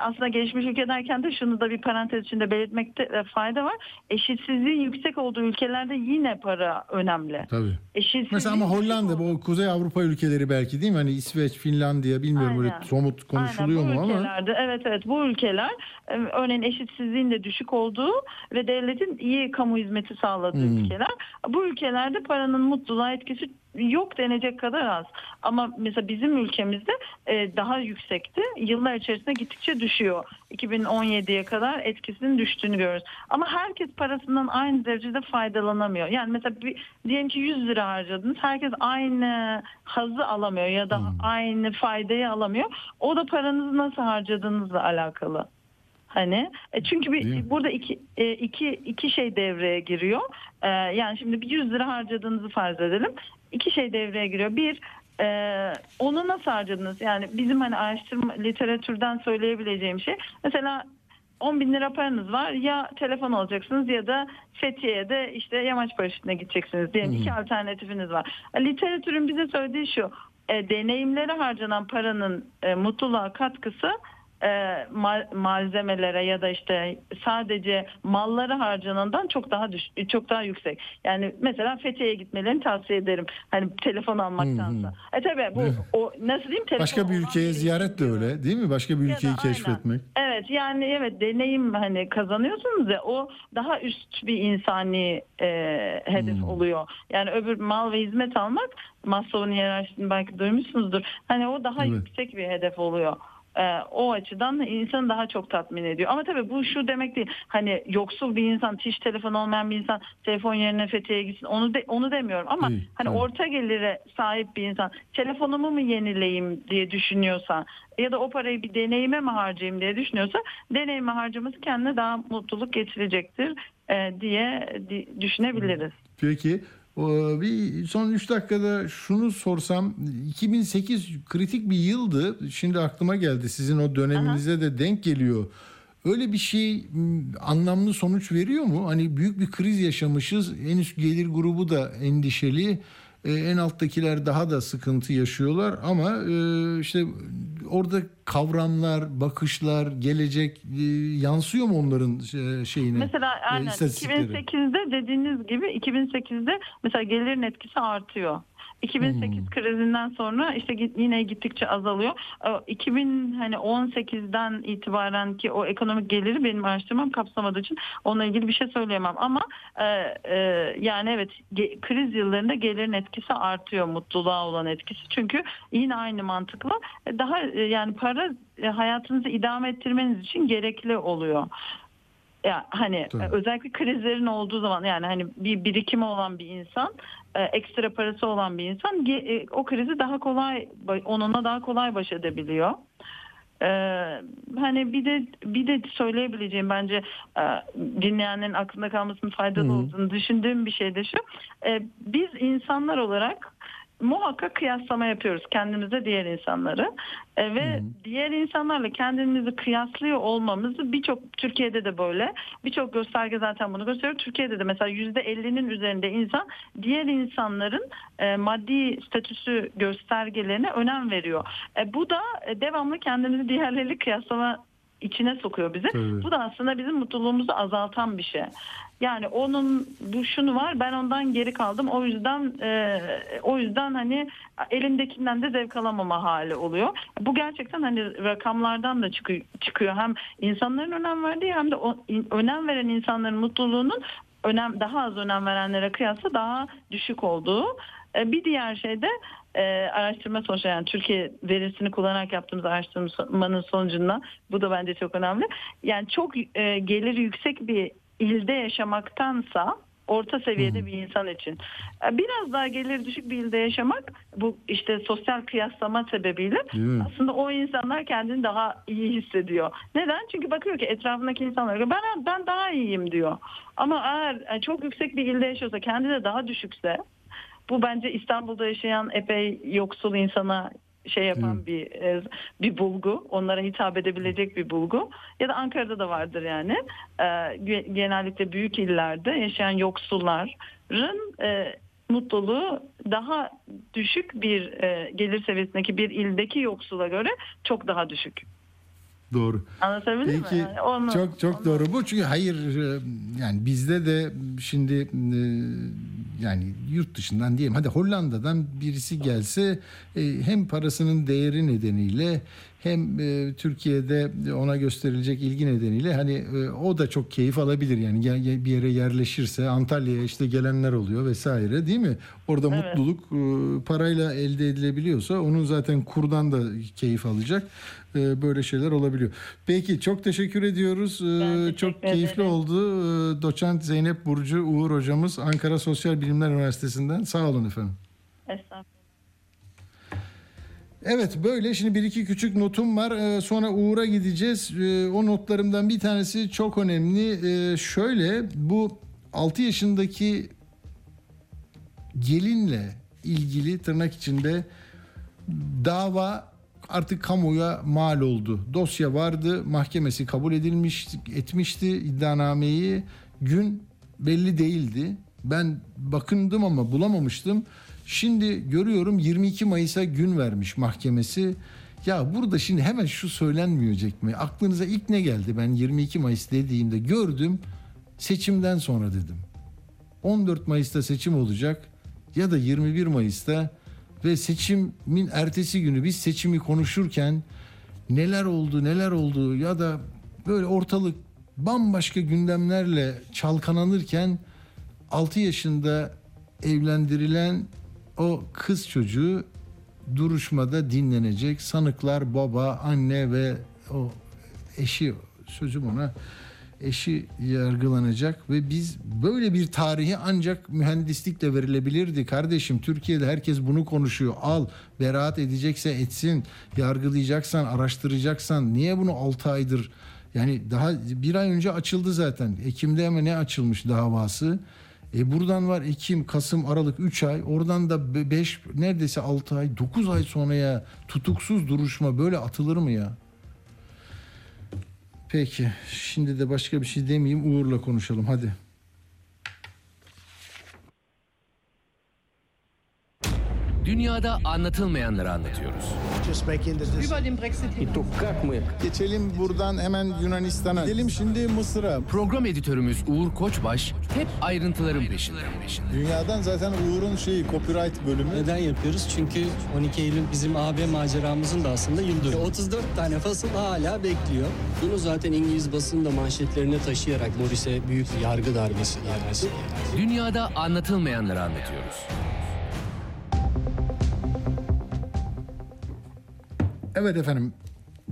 aslında gelişmiş ülke derken de şunu da bir parantez içinde belirtmekte e, fayda var. Eşitsizliğin yüksek olduğu ülkelerde yine para önemli. Tabii. Eşitsizliğin Mesela ama Hollanda bu Kuzey Avrupa ülkeleri belki değil mi? Hani İsveç, Finlandiya bilmiyorum böyle Aynen. somut konuşuluyor Aynen, mu bu ama ülkelerde, Evet evet bu ülkeler e, örneğin eşitsizliğin de düşük olduğu ve devletin iyi kamu hizmeti sağladığı Hmm. ülkeler. Bu ülkelerde paranın mutluluğa etkisi yok denecek kadar az. Ama mesela bizim ülkemizde e, daha yüksekti. Yıllar içerisinde gittikçe düşüyor. 2017'ye kadar etkisinin düştüğünü görüyoruz. Ama herkes parasından aynı derecede faydalanamıyor. Yani mesela bir, diyelim ki 100 lira harcadınız. Herkes aynı hazı alamıyor ya da aynı faydayı alamıyor. O da paranızı nasıl harcadığınızla alakalı. Hani e, çünkü bir, burada iki, e, iki, iki şey devreye giriyor. E, yani şimdi bir 100 lira harcadığınızı farz edelim. İki şey devreye giriyor. Bir Ee, onu nasıl harcadınız? Yani bizim hani araştırma literatürden söyleyebileceğim şey mesela 10 bin lira paranız var ya telefon alacaksınız ya da Fethiye'de işte yamaç paraşütüne gideceksiniz diyelim iki alternatifiniz var. E, Literatürün bize söylediği şu e, deneyimlere harcanan paranın e, mutluluğa katkısı e, ma- malzemelere ya da işte sadece mallara harcanandan çok daha düş çok daha yüksek. Yani mesela Fethiye'ye gitmelerini tavsiye ederim. Hani telefon almaktansa. E tabii bu o nasıl diyeyim telefon Başka bir ülkeye biri ziyaret de öyle değil mi? Başka bir da ülkeyi aynen. keşfetmek. Evet yani evet deneyim hani kazanıyorsunuz ya o daha üst bir insani e, hedef Hmm. oluyor. Yani öbür mal ve hizmet almak Maslow'un hiyerarşisini belki duymuşsunuzdur. Hani o daha Evet. yüksek bir hedef oluyor. E, o açıdan insanı daha çok tatmin ediyor. Ama tabii bu şu demek değil. Hani yoksul bir insan, hiç telefon olmayan bir insan telefon yerine Fethiye'ye gitsin. Onu de, onu demiyorum ama Değil, hani tabii. orta gelire sahip bir insan telefonumu mu yenileyim diye düşünüyorsa ya da o parayı bir deneyime mi harcayayım diye düşünüyorsa deneyime harcaması kendine daha mutluluk getirecektir e, diye di- düşünebiliriz. Peki bir son 3 dakikada şunu sorsam 2008 kritik bir yıldı. Şimdi aklıma geldi sizin o döneminize de denk geliyor. Öyle bir şey anlamlı sonuç veriyor mu? Hani büyük bir kriz yaşamışız. En üst gelir grubu da endişeli. Ee, en alttakiler daha da sıkıntı yaşıyorlar ama e, işte orada kavramlar, bakışlar, gelecek e, yansıyor mu onların e, şeyine? Mesela e, aynen istatistiklere? 2008'de dediğiniz gibi 2008'de mesela gelirin etkisi artıyor. 2008 Hmm. krizinden sonra işte yine gittikçe azalıyor. Ee, 2000 hani 18'den itibaren ki o ekonomik geliri benim araştırmam kapsamadığı için onunla ilgili bir şey söyleyemem ama e, e, yani evet ge- kriz yıllarında gelirin etkisi artıyor mutluluğa olan etkisi. Çünkü yine aynı mantıkla e, daha e, yani para e, hayatınızı idame ettirmeniz için gerekli oluyor. Ya hani Tabii. özellikle krizlerin olduğu zaman yani hani bir birikimi olan bir insan, ekstra parası olan bir insan e, o krizi daha kolay onunla daha kolay baş edebiliyor. Ee, hani bir de bir de söyleyebileceğim bence e, dinleyenlerin aklında kalmasının faydalı olduğunu düşündüğüm bir şey de şu. E, biz insanlar olarak muhakkak kıyaslama yapıyoruz kendimize diğer insanları E, ve diğer insanlarla kendimizi kıyaslıyor olmamızı birçok Türkiye'de de böyle birçok gösterge zaten bunu gösteriyor. Türkiye'de de mesela %50'nin üzerinde insan diğer insanların e, maddi statüsü göstergelerine önem veriyor. E, bu da e, devamlı kendimizi diğerleriyle kıyaslama içine sokuyor bizi. Tabii. Bu da aslında bizim mutluluğumuzu azaltan bir şey. Yani onun bu şunu var ben ondan geri kaldım o yüzden e, o yüzden hani elindekinden de zevk alamama hali oluyor. Bu gerçekten hani rakamlardan da çıkıyor, çıkıyor. hem insanların önem verdiği hem de o, in- önem veren insanların mutluluğunun önem daha az önem verenlere kıyasla daha düşük olduğu. E, Bir diğer şey de e, araştırma sonucu yani Türkiye verisini kullanarak yaptığımız araştırmanın sonucunda bu da bence çok önemli. Yani çok e, geliri yüksek bir ilde yaşamaktansa orta seviyede bir insan için e, biraz daha geliri düşük bir ilde yaşamak bu işte sosyal kıyaslama sebebiyle aslında o insanlar kendini daha iyi hissediyor. Neden? Çünkü bakıyor ki etrafındaki insanlar ben ben daha iyiyim diyor. Ama eğer e, çok yüksek bir ilde yaşıyorsa kendi de daha düşükse bu bence İstanbul'da yaşayan epey yoksul insana şey yapan bir e, bir bulgu. Onlara hitap edebilecek bir bulgu. Ya da Ankara'da da vardır yani. E, ge- genellikle büyük illerde yaşayan yoksulların e, mutluluğu daha düşük bir gelir seviyesindeki bir ildeki yoksula göre çok daha düşük. Doğru. Anlatabildim mi? Peki Yani onu- çok çok onu- doğru bu çünkü hayır e, yani bizde de şimdi e, yani yurt dışından diyelim hadi Hollanda'dan birisi gelse e, hem parasının değeri nedeniyle hem e, Türkiye'de ona gösterilecek ilgi nedeniyle hani e, o da çok keyif alabilir yani bir yere yerleşirse Antalya'ya işte gelenler oluyor vesaire değil mi? Orada Evet. mutluluk e, parayla elde edilebiliyorsa onun zaten kurdan da keyif alacak. E, böyle şeyler olabiliyor. Peki çok teşekkür ediyoruz. E, çok keyifli ederim. oldu. E, Doçent Zeynep Burcu Uğur hocamız Ankara Sosyal Bilimler Üniversitesi'nden. Sağ olun efendim. Estağfurullah. Evet böyle şimdi bir iki küçük notum var Ee, sonra Uğur'a gideceğiz Ee, o notlarımdan bir tanesi çok önemli Ee, şöyle bu 6 yaşındaki gelinle ilgili tırnak içinde dava artık kamuya mal oldu. Dosya vardı, mahkemesi kabul edilmiş etmişti iddianameyi. Gün belli değildi. Ben bakındım ama bulamamıştım. Şimdi görüyorum 22 Mayıs'a gün vermiş mahkemesi. Ya burada şimdi hemen şu söylenmeyecek mi? Aklınıza ilk ne geldi? Ben 22 Mayıs dediğimde gördüm. Seçimden sonra dedim. 14 Mayıs'ta seçim olacak ya da 21 Mayıs'ta ve seçimin ertesi günü biz seçimi konuşurken neler oldu neler oldu ya da böyle ortalık bambaşka gündemlerle çalkalanırken 6 yaşında evlendirilen o kız çocuğu duruşmada dinlenecek. Sanıklar baba, anne ve o eşi sözüm ona eşi yargılanacak ve biz böyle bir tarihi ancak mühendislikle verilebilirdi kardeşim. Türkiye'de herkes bunu konuşuyor. Al beraat edecekse etsin. Yargılayacaksan, araştıracaksan niye bunu 6 aydır yani daha bir ay önce açıldı zaten. Ekim'de ama ne açılmış davası? E buradan var Ekim, Kasım, Aralık 3 ay. Oradan da 5 neredeyse 6 ay, 9 ay sonraya tutuksuz duruşma böyle atılır mı ya? Peki. Şimdi de başka bir şey demeyeyim. Uğur'la konuşalım. Hadi. Dünyada anlatılmayanları anlatıyoruz. Geçelim buradan hemen Yunanistan'a. Gidelim şimdi Mısır'a. Program editörümüz Uğur Koçbaş hep ayrıntıların peşinde. Dünyadan zaten Uğur'un şeyi copyright bölümü. Neden yapıyoruz? Çünkü 12 Eylül bizim AB maceramızın da aslında yıl dönümü. 34 tane fasıl hala bekliyor. Bunu zaten İngiliz basını da manşetlerine taşıyarak Morris'e büyük yargı darbesi gelmesi. Dünyada anlatılmayanları anlatıyoruz. Evet efendim.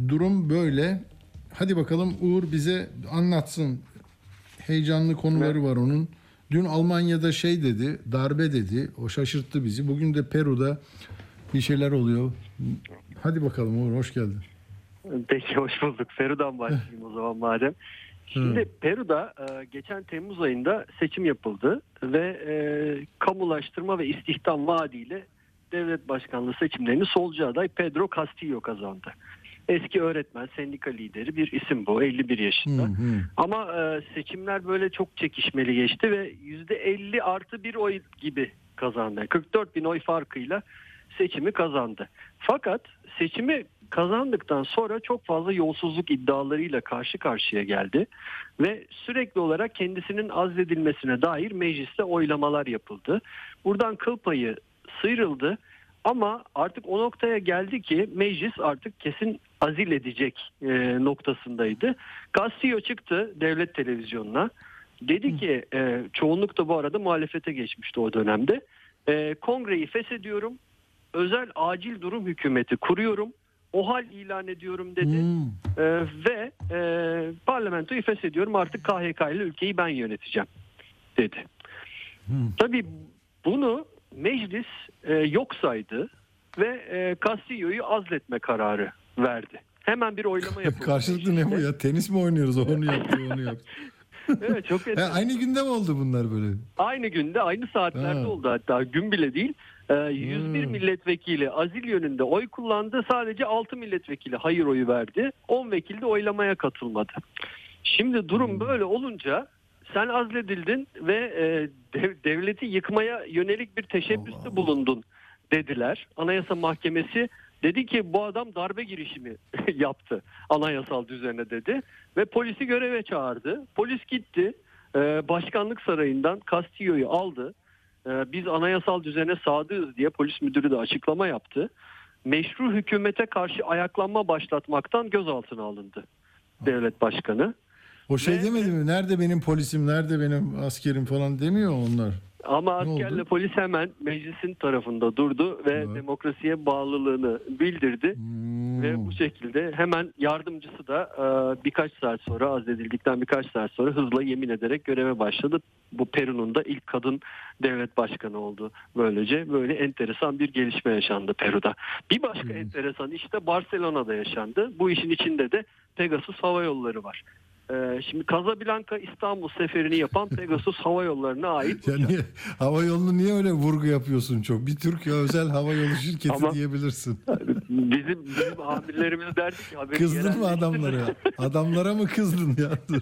Durum böyle. Hadi bakalım Uğur bize anlatsın. Heyecanlı konuları var onun. Dün Almanya'da şey dedi, darbe dedi. O şaşırttı bizi. Bugün de Peru'da bir şeyler oluyor. Hadi bakalım Uğur hoş geldin. Peki hoş bulduk. Peru'dan başlayayım o zaman madem. Şimdi Peru'da e, geçen Temmuz ayında seçim yapıldı ve e, kamulaştırma ve istihdam vaadiyle devlet başkanlığı seçimlerini solcu aday Pedro Castillo kazandı. Eski öğretmen, sendika lideri bir isim bu 51 yaşında. Ama e, seçimler böyle çok çekişmeli geçti ve %50 artı bir oy gibi kazandı. 44 bin oy farkıyla seçimi kazandı. Fakat seçimi kazandıktan sonra çok fazla yolsuzluk iddialarıyla karşı karşıya geldi ve sürekli olarak kendisinin azledilmesine dair mecliste oylamalar yapıldı. Buradan kıl payı sıyrıldı ama artık o noktaya geldi ki meclis artık kesin azil edecek e, noktasındaydı. Castillo çıktı devlet televizyonuna. Dedi ki e, çoğunluk da bu arada muhalefete geçmişti o dönemde. E, kongreyi feshediyorum. Özel acil durum hükümeti kuruyorum. O hal ilan ediyorum dedi. E, ve e, parlamentoyu feshediyorum artık KHK ile ülkeyi ben yöneteceğim dedi. Tabii bunu meclis e, yok saydı ve e, Castillo'yu azletme kararı verdi. Hemen bir oylama yapıldı. Karşılıklı ne bu ya? Tenis mi oynuyoruz? Onu yaptı, onu yaptı. evet çok Ha, aynı günde mi oldu bunlar böyle? Aynı günde aynı saatlerde Ha. oldu hatta gün bile değil. Ee, 101 Hmm. milletvekili azil yönünde oy kullandı. Sadece 6 milletvekili hayır oyu verdi. 10 vekil de oylamaya katılmadı. Şimdi durum Hmm. böyle olunca sen azledildin ve e, dev- devleti yıkmaya yönelik bir teşebbüste bulundun dediler. Anayasa Mahkemesi dedi ki bu adam darbe girişimi yaptı anayasal düzene dedi ve polisi göreve çağırdı. Polis gitti e, başkanlık sarayından Castillo'yu aldı. E, biz anayasal düzene sadığız diye polis müdürü de açıklama yaptı. Meşru hükümete karşı ayaklanma başlatmaktan gözaltına alındı devlet başkanı. O şey demedi mi? Nerede benim polisim, nerede benim askerim falan demiyor onlar. Ama askerle polis hemen meclisin tarafında durdu ve demokrasiye bağlılığını bildirdi. Hmm. Ve bu şekilde hemen yardımcısı da e, birkaç saat sonra azledildikten birkaç saat sonra hızla yemin ederek göreve başladı. Bu Peru'nun da ilk kadın devlet başkanı oldu. Böylece böyle enteresan bir gelişme yaşandı Peru'da. Bir başka Hmm. enteresan işte Barcelona'da yaşandı. Bu işin içinde de Pegasus Hava Yolları var. E, şimdi Casablanca İstanbul seferini yapan Pegasus Hava Yolları'na ait. Ya niye, hava yolunu niye öyle vurgu yapıyorsun çok? Bir Türkiye özel hava yolu şirketi Ama- diyebilirsin. Bizim, bizim amirlerimiz derdi ki Kızdın mı adamlara? Adamlara mı kızdın ya?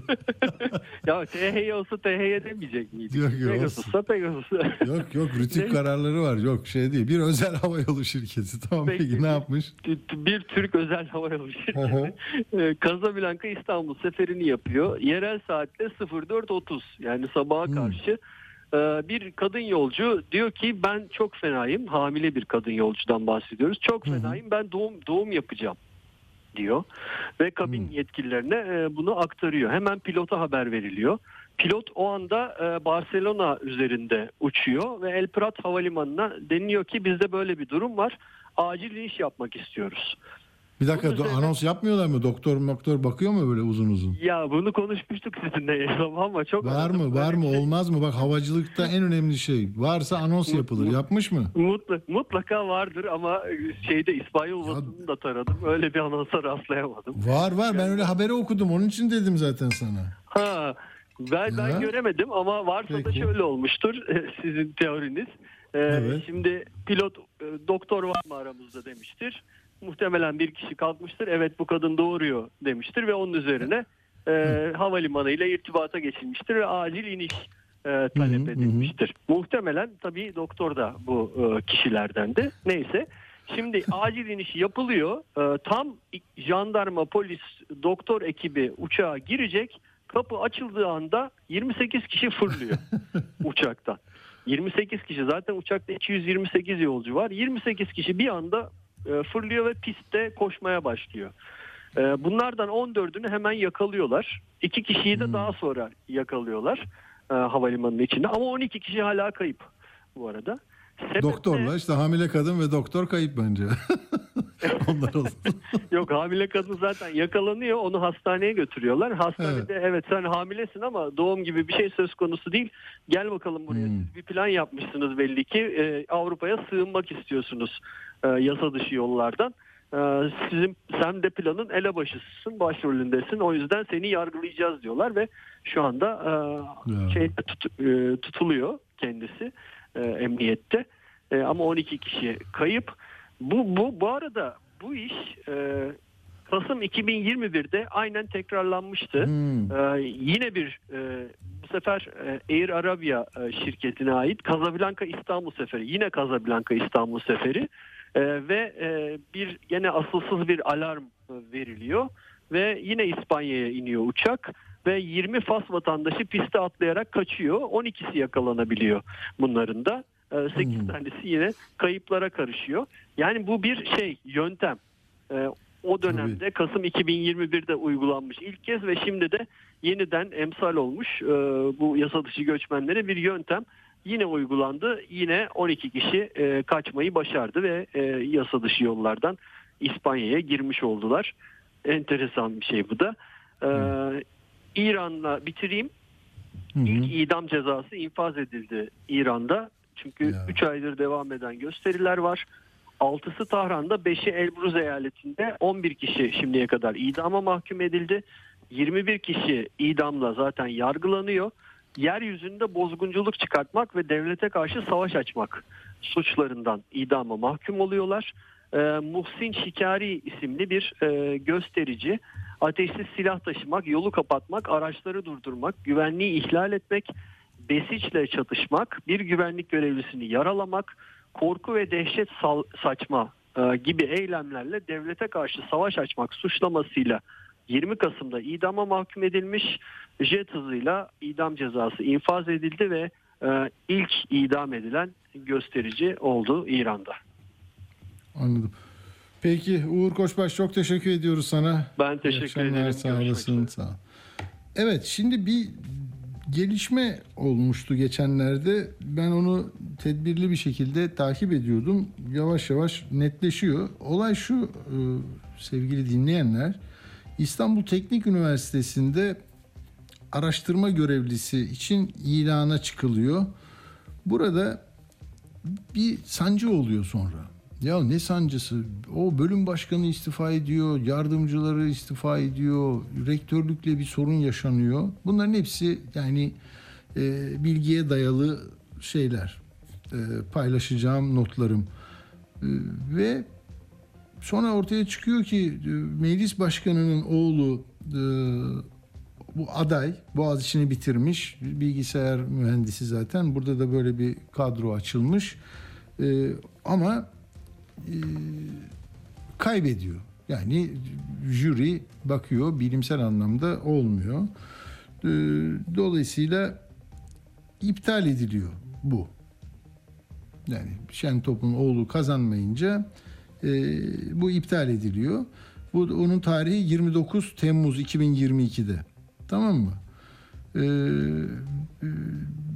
ya THY olsa THY demeyecek miydik? Yok, yok, Pegasus'sa Pegasus. Yok yok rütük kararları var. Yok şey değil. Bir özel hava yolu şirketi. Tamam peki, Peki. ne yapmış? bir Türk özel hava yolu şirketi. Ee, Casablanca İstanbul seferini yapıyor. Yerel saatte 04.30 yani sabaha Hmm. karşı e, bir kadın yolcu diyor ki ben çok fenayım. Hamile bir kadın yolcudan bahsediyoruz. Çok fenayım ben doğum doğum yapacağım diyor. Ve kabin Hmm. yetkililerine e, bunu aktarıyor. Hemen pilota haber veriliyor. Pilot o anda e, Barcelona üzerinde uçuyor ve El Prat Havalimanı'na deniliyor ki bizde böyle bir durum var. Acil iniş yapmak istiyoruz. Bir dakika do- anons yapmıyorlar mı? Doktor doktor bakıyor mu böyle uzun uzun? Ya bunu konuşmuştuk sizinle ama çok Var mı? Var mı? Olmaz mı? Bak havacılıkta en önemli şey. Varsa anons yapılır. Yapmış mı? Mutla, mutlaka vardır ama şeyde İspanyol basınını da taradım. Öyle bir anonsa rastlayamadım. Var var. Ben öyle haberi okudum. Onun için dedim zaten sana. Ha, ben, ben göremedim ama varsa da Peki. şöyle olmuştur sizin teoriniz. Ee, Evet. Şimdi pilot e, doktor var mı aramızda demiştir. Muhtemelen bir kişi kalkmıştır. Evet bu kadın doğuruyor demiştir ve onun üzerine e, havalimanı ile irtibata geçilmiştir ve acil iniş e, talep Hı hı, edilmiştir. Muhtemelen tabii doktor da bu e, kişilerdendi. Neyse. Şimdi acil iniş yapılıyor. E, tam jandarma, polis, doktor ekibi uçağa girecek. Kapı açıldığı anda 28 kişi fırlıyor uçaktan. 28 kişi zaten uçakta 228 yolcu var. 28 kişi bir anda e, fırlıyor ve pistte koşmaya başlıyor. E, bunlardan 14'ünü hemen yakalıyorlar. İki kişiyi de daha sonra yakalıyorlar e, havalimanının içinde. Ama 12 kişi hala kayıp bu arada. Sebep Doktorla işte hamile kadın ve doktor kayıp bence. Onlar olsun. Yok hamile kadın zaten yakalanıyor onu hastaneye götürüyorlar. Hastanede evet. sen hamilesin ama doğum gibi bir şey söz konusu değil. Gel bakalım buraya Hmm. siz bir plan yapmışsınız belli ki Ee, Avrupa'ya sığınmak istiyorsunuz e, yasa dışı yollardan. Ee, sizin sen de planın elebaşısısın başrolündesin o yüzden seni yargılayacağız diyorlar ve şu anda e, şey tut- e, tutuluyor kendisi e, emniyette E, ama 12 kişi kayıp. Bu bu bu arada bu iş e, Kasım 2021'de aynen tekrarlanmıştı. Hmm. E, yine bir e, bu sefer e, Air Arabia e, şirketine ait Casablanca İstanbul seferi. Yine Casablanca İstanbul seferi E, ve e, bir yine asılsız bir alarm e, veriliyor ve yine İspanya'ya iniyor uçak ve 20 Fas vatandaşı piste atlayarak kaçıyor. 12'si yakalanabiliyor bunların da. 8 Hmm. tanesi yine kayıplara karışıyor. Yani bu bir şey yöntem. E, o dönemde Kasım 2021'de uygulanmış ilk kez ve şimdi de yeniden emsal olmuş e, bu yasa dışı göçmenlere bir yöntem yine uygulandı. Yine 12 kişi e, kaçmayı başardı ve e, yasa dışı yollardan İspanya'ya girmiş oldular. Enteresan bir şey bu da. E, İran'la bitireyim. Hı hı. İlk idam cezası infaz edildi İran'da. Çünkü Ya. 3 aydır devam eden gösteriler var. 6'sı Tahran'da, 5'i Elbruz eyaletinde 11 kişi şimdiye kadar idama mahkum edildi. 21 kişi idamla zaten yargılanıyor. Yeryüzünde bozgunculuk çıkartmak ve devlete karşı savaş açmak suçlarından idama mahkum oluyorlar. Ee, Muhsin Şikari isimli bir e, gösterici ateşsiz silah taşımak, yolu kapatmak, araçları durdurmak, güvenliği ihlal etmek, besiçle çatışmak, bir güvenlik görevlisini yaralamak, korku ve dehşet sal- saçma e, gibi eylemlerle devlete karşı savaş açmak suçlamasıyla 20 Kasım'da idama mahkum edilmiş. Jet hızıyla idam cezası infaz edildi ve e, ilk idam edilen gösterici oldu İran'da. Anladım. Peki Uğur Koçbaş çok teşekkür ediyoruz sana. Ben teşekkür ederim. Sağ olasın. Sağ ol. Evet şimdi bir gelişme olmuştu geçenlerde. Ben onu tedbirli bir şekilde takip ediyordum. Yavaş yavaş netleşiyor. Olay şu e, sevgili dinleyenler. İstanbul Teknik Üniversitesi'nde araştırma görevlisi için ilana çıkılıyor. Burada bir sancı oluyor sonra. Ya ne sancısı? O bölüm başkanı istifa ediyor, yardımcıları istifa ediyor, rektörlükle bir sorun yaşanıyor. Bunların hepsi yani e, bilgiye dayalı şeyler. E, paylaşacağım notlarım. E, ve sonra ortaya çıkıyor ki e, meclis başkanının oğlu e, bu aday Boğaziçi'ni bitirmiş bilgisayar mühendisi zaten burada da böyle bir kadro açılmış E, ama e, kaybediyor yani jüri bakıyor bilimsel anlamda olmuyor E, dolayısıyla iptal ediliyor bu yani Şentop'un oğlu kazanmayınca e, bu iptal ediliyor. Bu onun tarihi 29 Temmuz 2022'de. Tamam mı? E, e,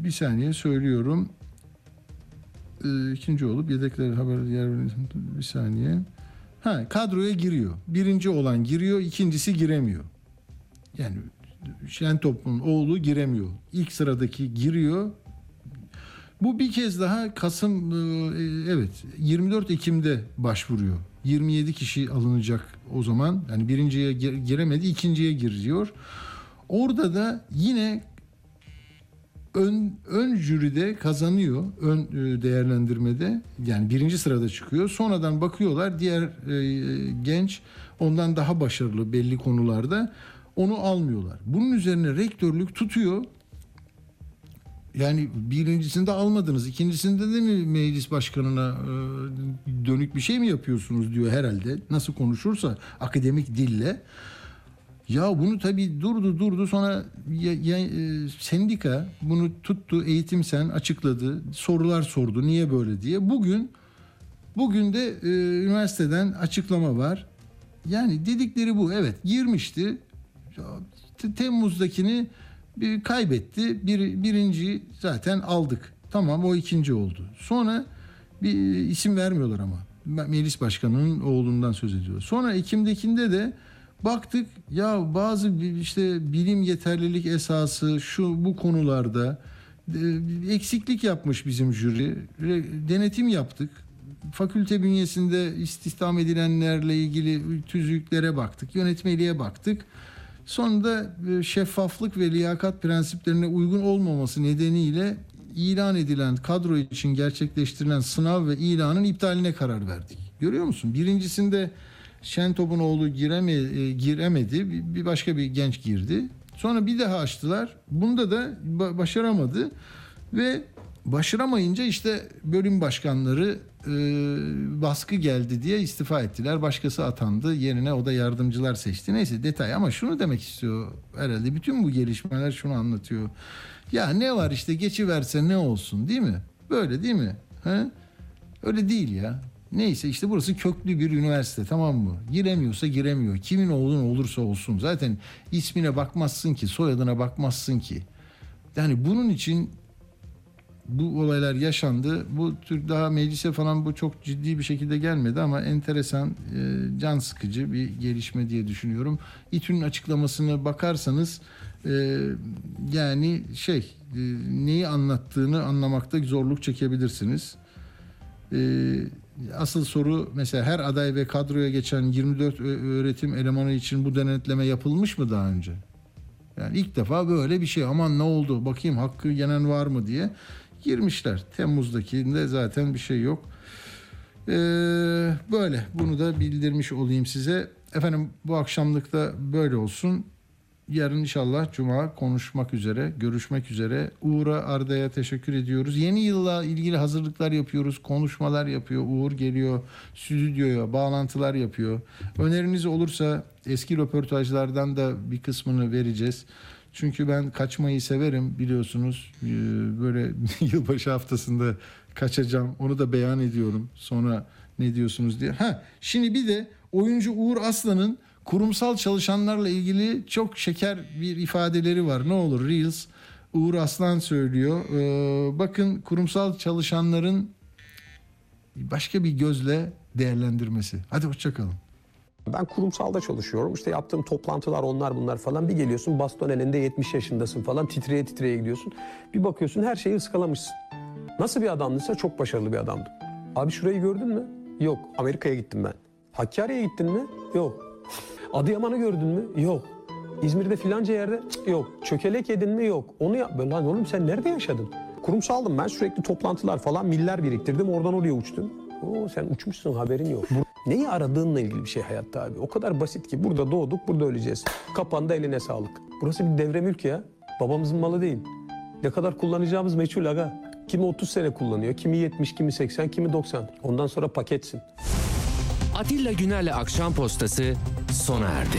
bir saniye söylüyorum. E, ikinci olup yedekler haber yer bir saniye. Ha kadroya giriyor. Birinci olan giriyor, ikincisi giremiyor. Yani Şentop'un oğlu giremiyor. İlk sıradaki giriyor, bu bir kez daha Kasım e, evet 24 Ekim'de başvuruyor. 27 kişi alınacak o zaman. Yani birinciye gir- giremedi, ikinciye giriyor. Orada da yine ön ön jüride kazanıyor. Ön e, değerlendirmede yani birinci sırada çıkıyor. Sonradan bakıyorlar diğer e, genç ondan daha başarılı belli konularda onu almıyorlar. Bunun üzerine rektörlük tutuyor yani birincisinde almadınız. ikincisinde de mi meclis başkanına e, dönük bir şey mi yapıyorsunuz diyor herhalde. Nasıl konuşursa akademik dille. Ya bunu tabii durdu durdu sonra ya, ya, e, sendika bunu tuttu eğitim sen açıkladı sorular sordu niye böyle diye. Bugün bugün de e, üniversiteden açıklama var. Yani dedikleri bu evet girmişti Te- Temmuz'dakini bir kaybetti. Bir, birinci zaten aldık. Tamam o ikinci oldu. Sonra bir isim vermiyorlar ama. Meclis Başkanı'nın oğlundan söz ediyor. Sonra Ekim'dekinde de baktık ya bazı işte bilim yeterlilik esası şu bu konularda e, eksiklik yapmış bizim jüri. Denetim yaptık. Fakülte bünyesinde istihdam edilenlerle ilgili tüzüklere baktık. Yönetmeliğe baktık. Sonunda e, şeffaflık ve liyakat prensiplerine uygun olmaması nedeniyle ilan edilen kadro için gerçekleştirilen sınav ve ilanın iptaline karar verdik. Görüyor musun? Birincisinde Şentop'un oğlu gireme, e, giremedi. Bir- başka bir genç girdi. Sonra bir daha açtılar. Bunda da ba- başaramadı ve başaramayınca işte bölüm başkanları e, baskı geldi diye istifa ettiler. Başkası atandı. Yerine o da yardımcılar seçti. Neyse detay ama şunu demek istiyor herhalde. Bütün bu gelişmeler şunu anlatıyor. Ya ne var işte geçiverse ne olsun değil mi? Böyle değil mi? He? Öyle değil ya. Neyse işte burası köklü bir üniversite tamam mı? Giremiyorsa giremiyor. Kimin oğlun olursa olsun. Zaten ismine bakmazsın ki, soyadına bakmazsın ki. Yani bunun için bu olaylar yaşandı. Bu tür daha meclise falan bu çok ciddi bir şekilde gelmedi ama enteresan, e, can sıkıcı bir gelişme diye düşünüyorum. İTÜ'nün açıklamasına bakarsanız e, yani şey e, neyi anlattığını anlamakta zorluk çekebilirsiniz. E, asıl soru mesela her aday ve kadroya geçen 24 ö- öğretim elemanı için bu denetleme yapılmış mı daha önce? Yani ilk defa böyle bir şey aman ne oldu bakayım hakkı yenen var mı diye girmişler. Temmuz'dakinde zaten bir şey yok. Ee, böyle bunu da bildirmiş olayım size. Efendim bu akşamlık da böyle olsun. Yarın inşallah Cuma konuşmak üzere, görüşmek üzere. Uğur'a Arda'ya teşekkür ediyoruz. Yeni yılla ilgili hazırlıklar yapıyoruz, konuşmalar yapıyor. Uğur geliyor stüdyoya, bağlantılar yapıyor. Öneriniz olursa eski röportajlardan da bir kısmını vereceğiz. Çünkü ben kaçmayı severim biliyorsunuz. Ee, Böyle yılbaşı haftasında kaçacağım. Onu da beyan ediyorum. Sonra ne diyorsunuz diye. Ha, şimdi bir de oyuncu Uğur Aslan'ın kurumsal çalışanlarla ilgili çok şeker bir ifadeleri var. Ne olur Reels Uğur Aslan söylüyor. Ee, bakın kurumsal çalışanların başka bir gözle değerlendirmesi. Hadi hoşçakalın. Ben kurumsalda çalışıyorum. İşte yaptığım toplantılar onlar bunlar falan. Bir geliyorsun baston elinde 70 yaşındasın falan titreye titreye gidiyorsun. Bir bakıyorsun her şeyi ıskalamışsın. Nasıl bir adamdıysa çok başarılı bir adamdı. Abi şurayı gördün mü? Yok. Amerika'ya gittim ben. Hakkari'ye gittin mi? Yok. Adıyaman'ı gördün mü? Yok. İzmir'de filanca yerde? Cık, yok. Çökelek yedin mi? Yok. Onu yap. Lan oğlum sen nerede yaşadın? Kurumsaldım ben sürekli toplantılar falan miller biriktirdim oradan oraya uçtum. Oo sen uçmuşsun haberin yok. Neyi aradığınla ilgili bir şey hayatta abi. O kadar basit ki burada doğduk burada öleceğiz. Kapandı eline sağlık. Burası bir devre mülk ya. Babamızın malı değil. Ne kadar kullanacağımız meçhul aga. Kimi 30 sene kullanıyor, kimi 70, kimi 80, kimi 90. Ondan sonra paketsin. Atilla Güner'le Akşam Postası sona erdi.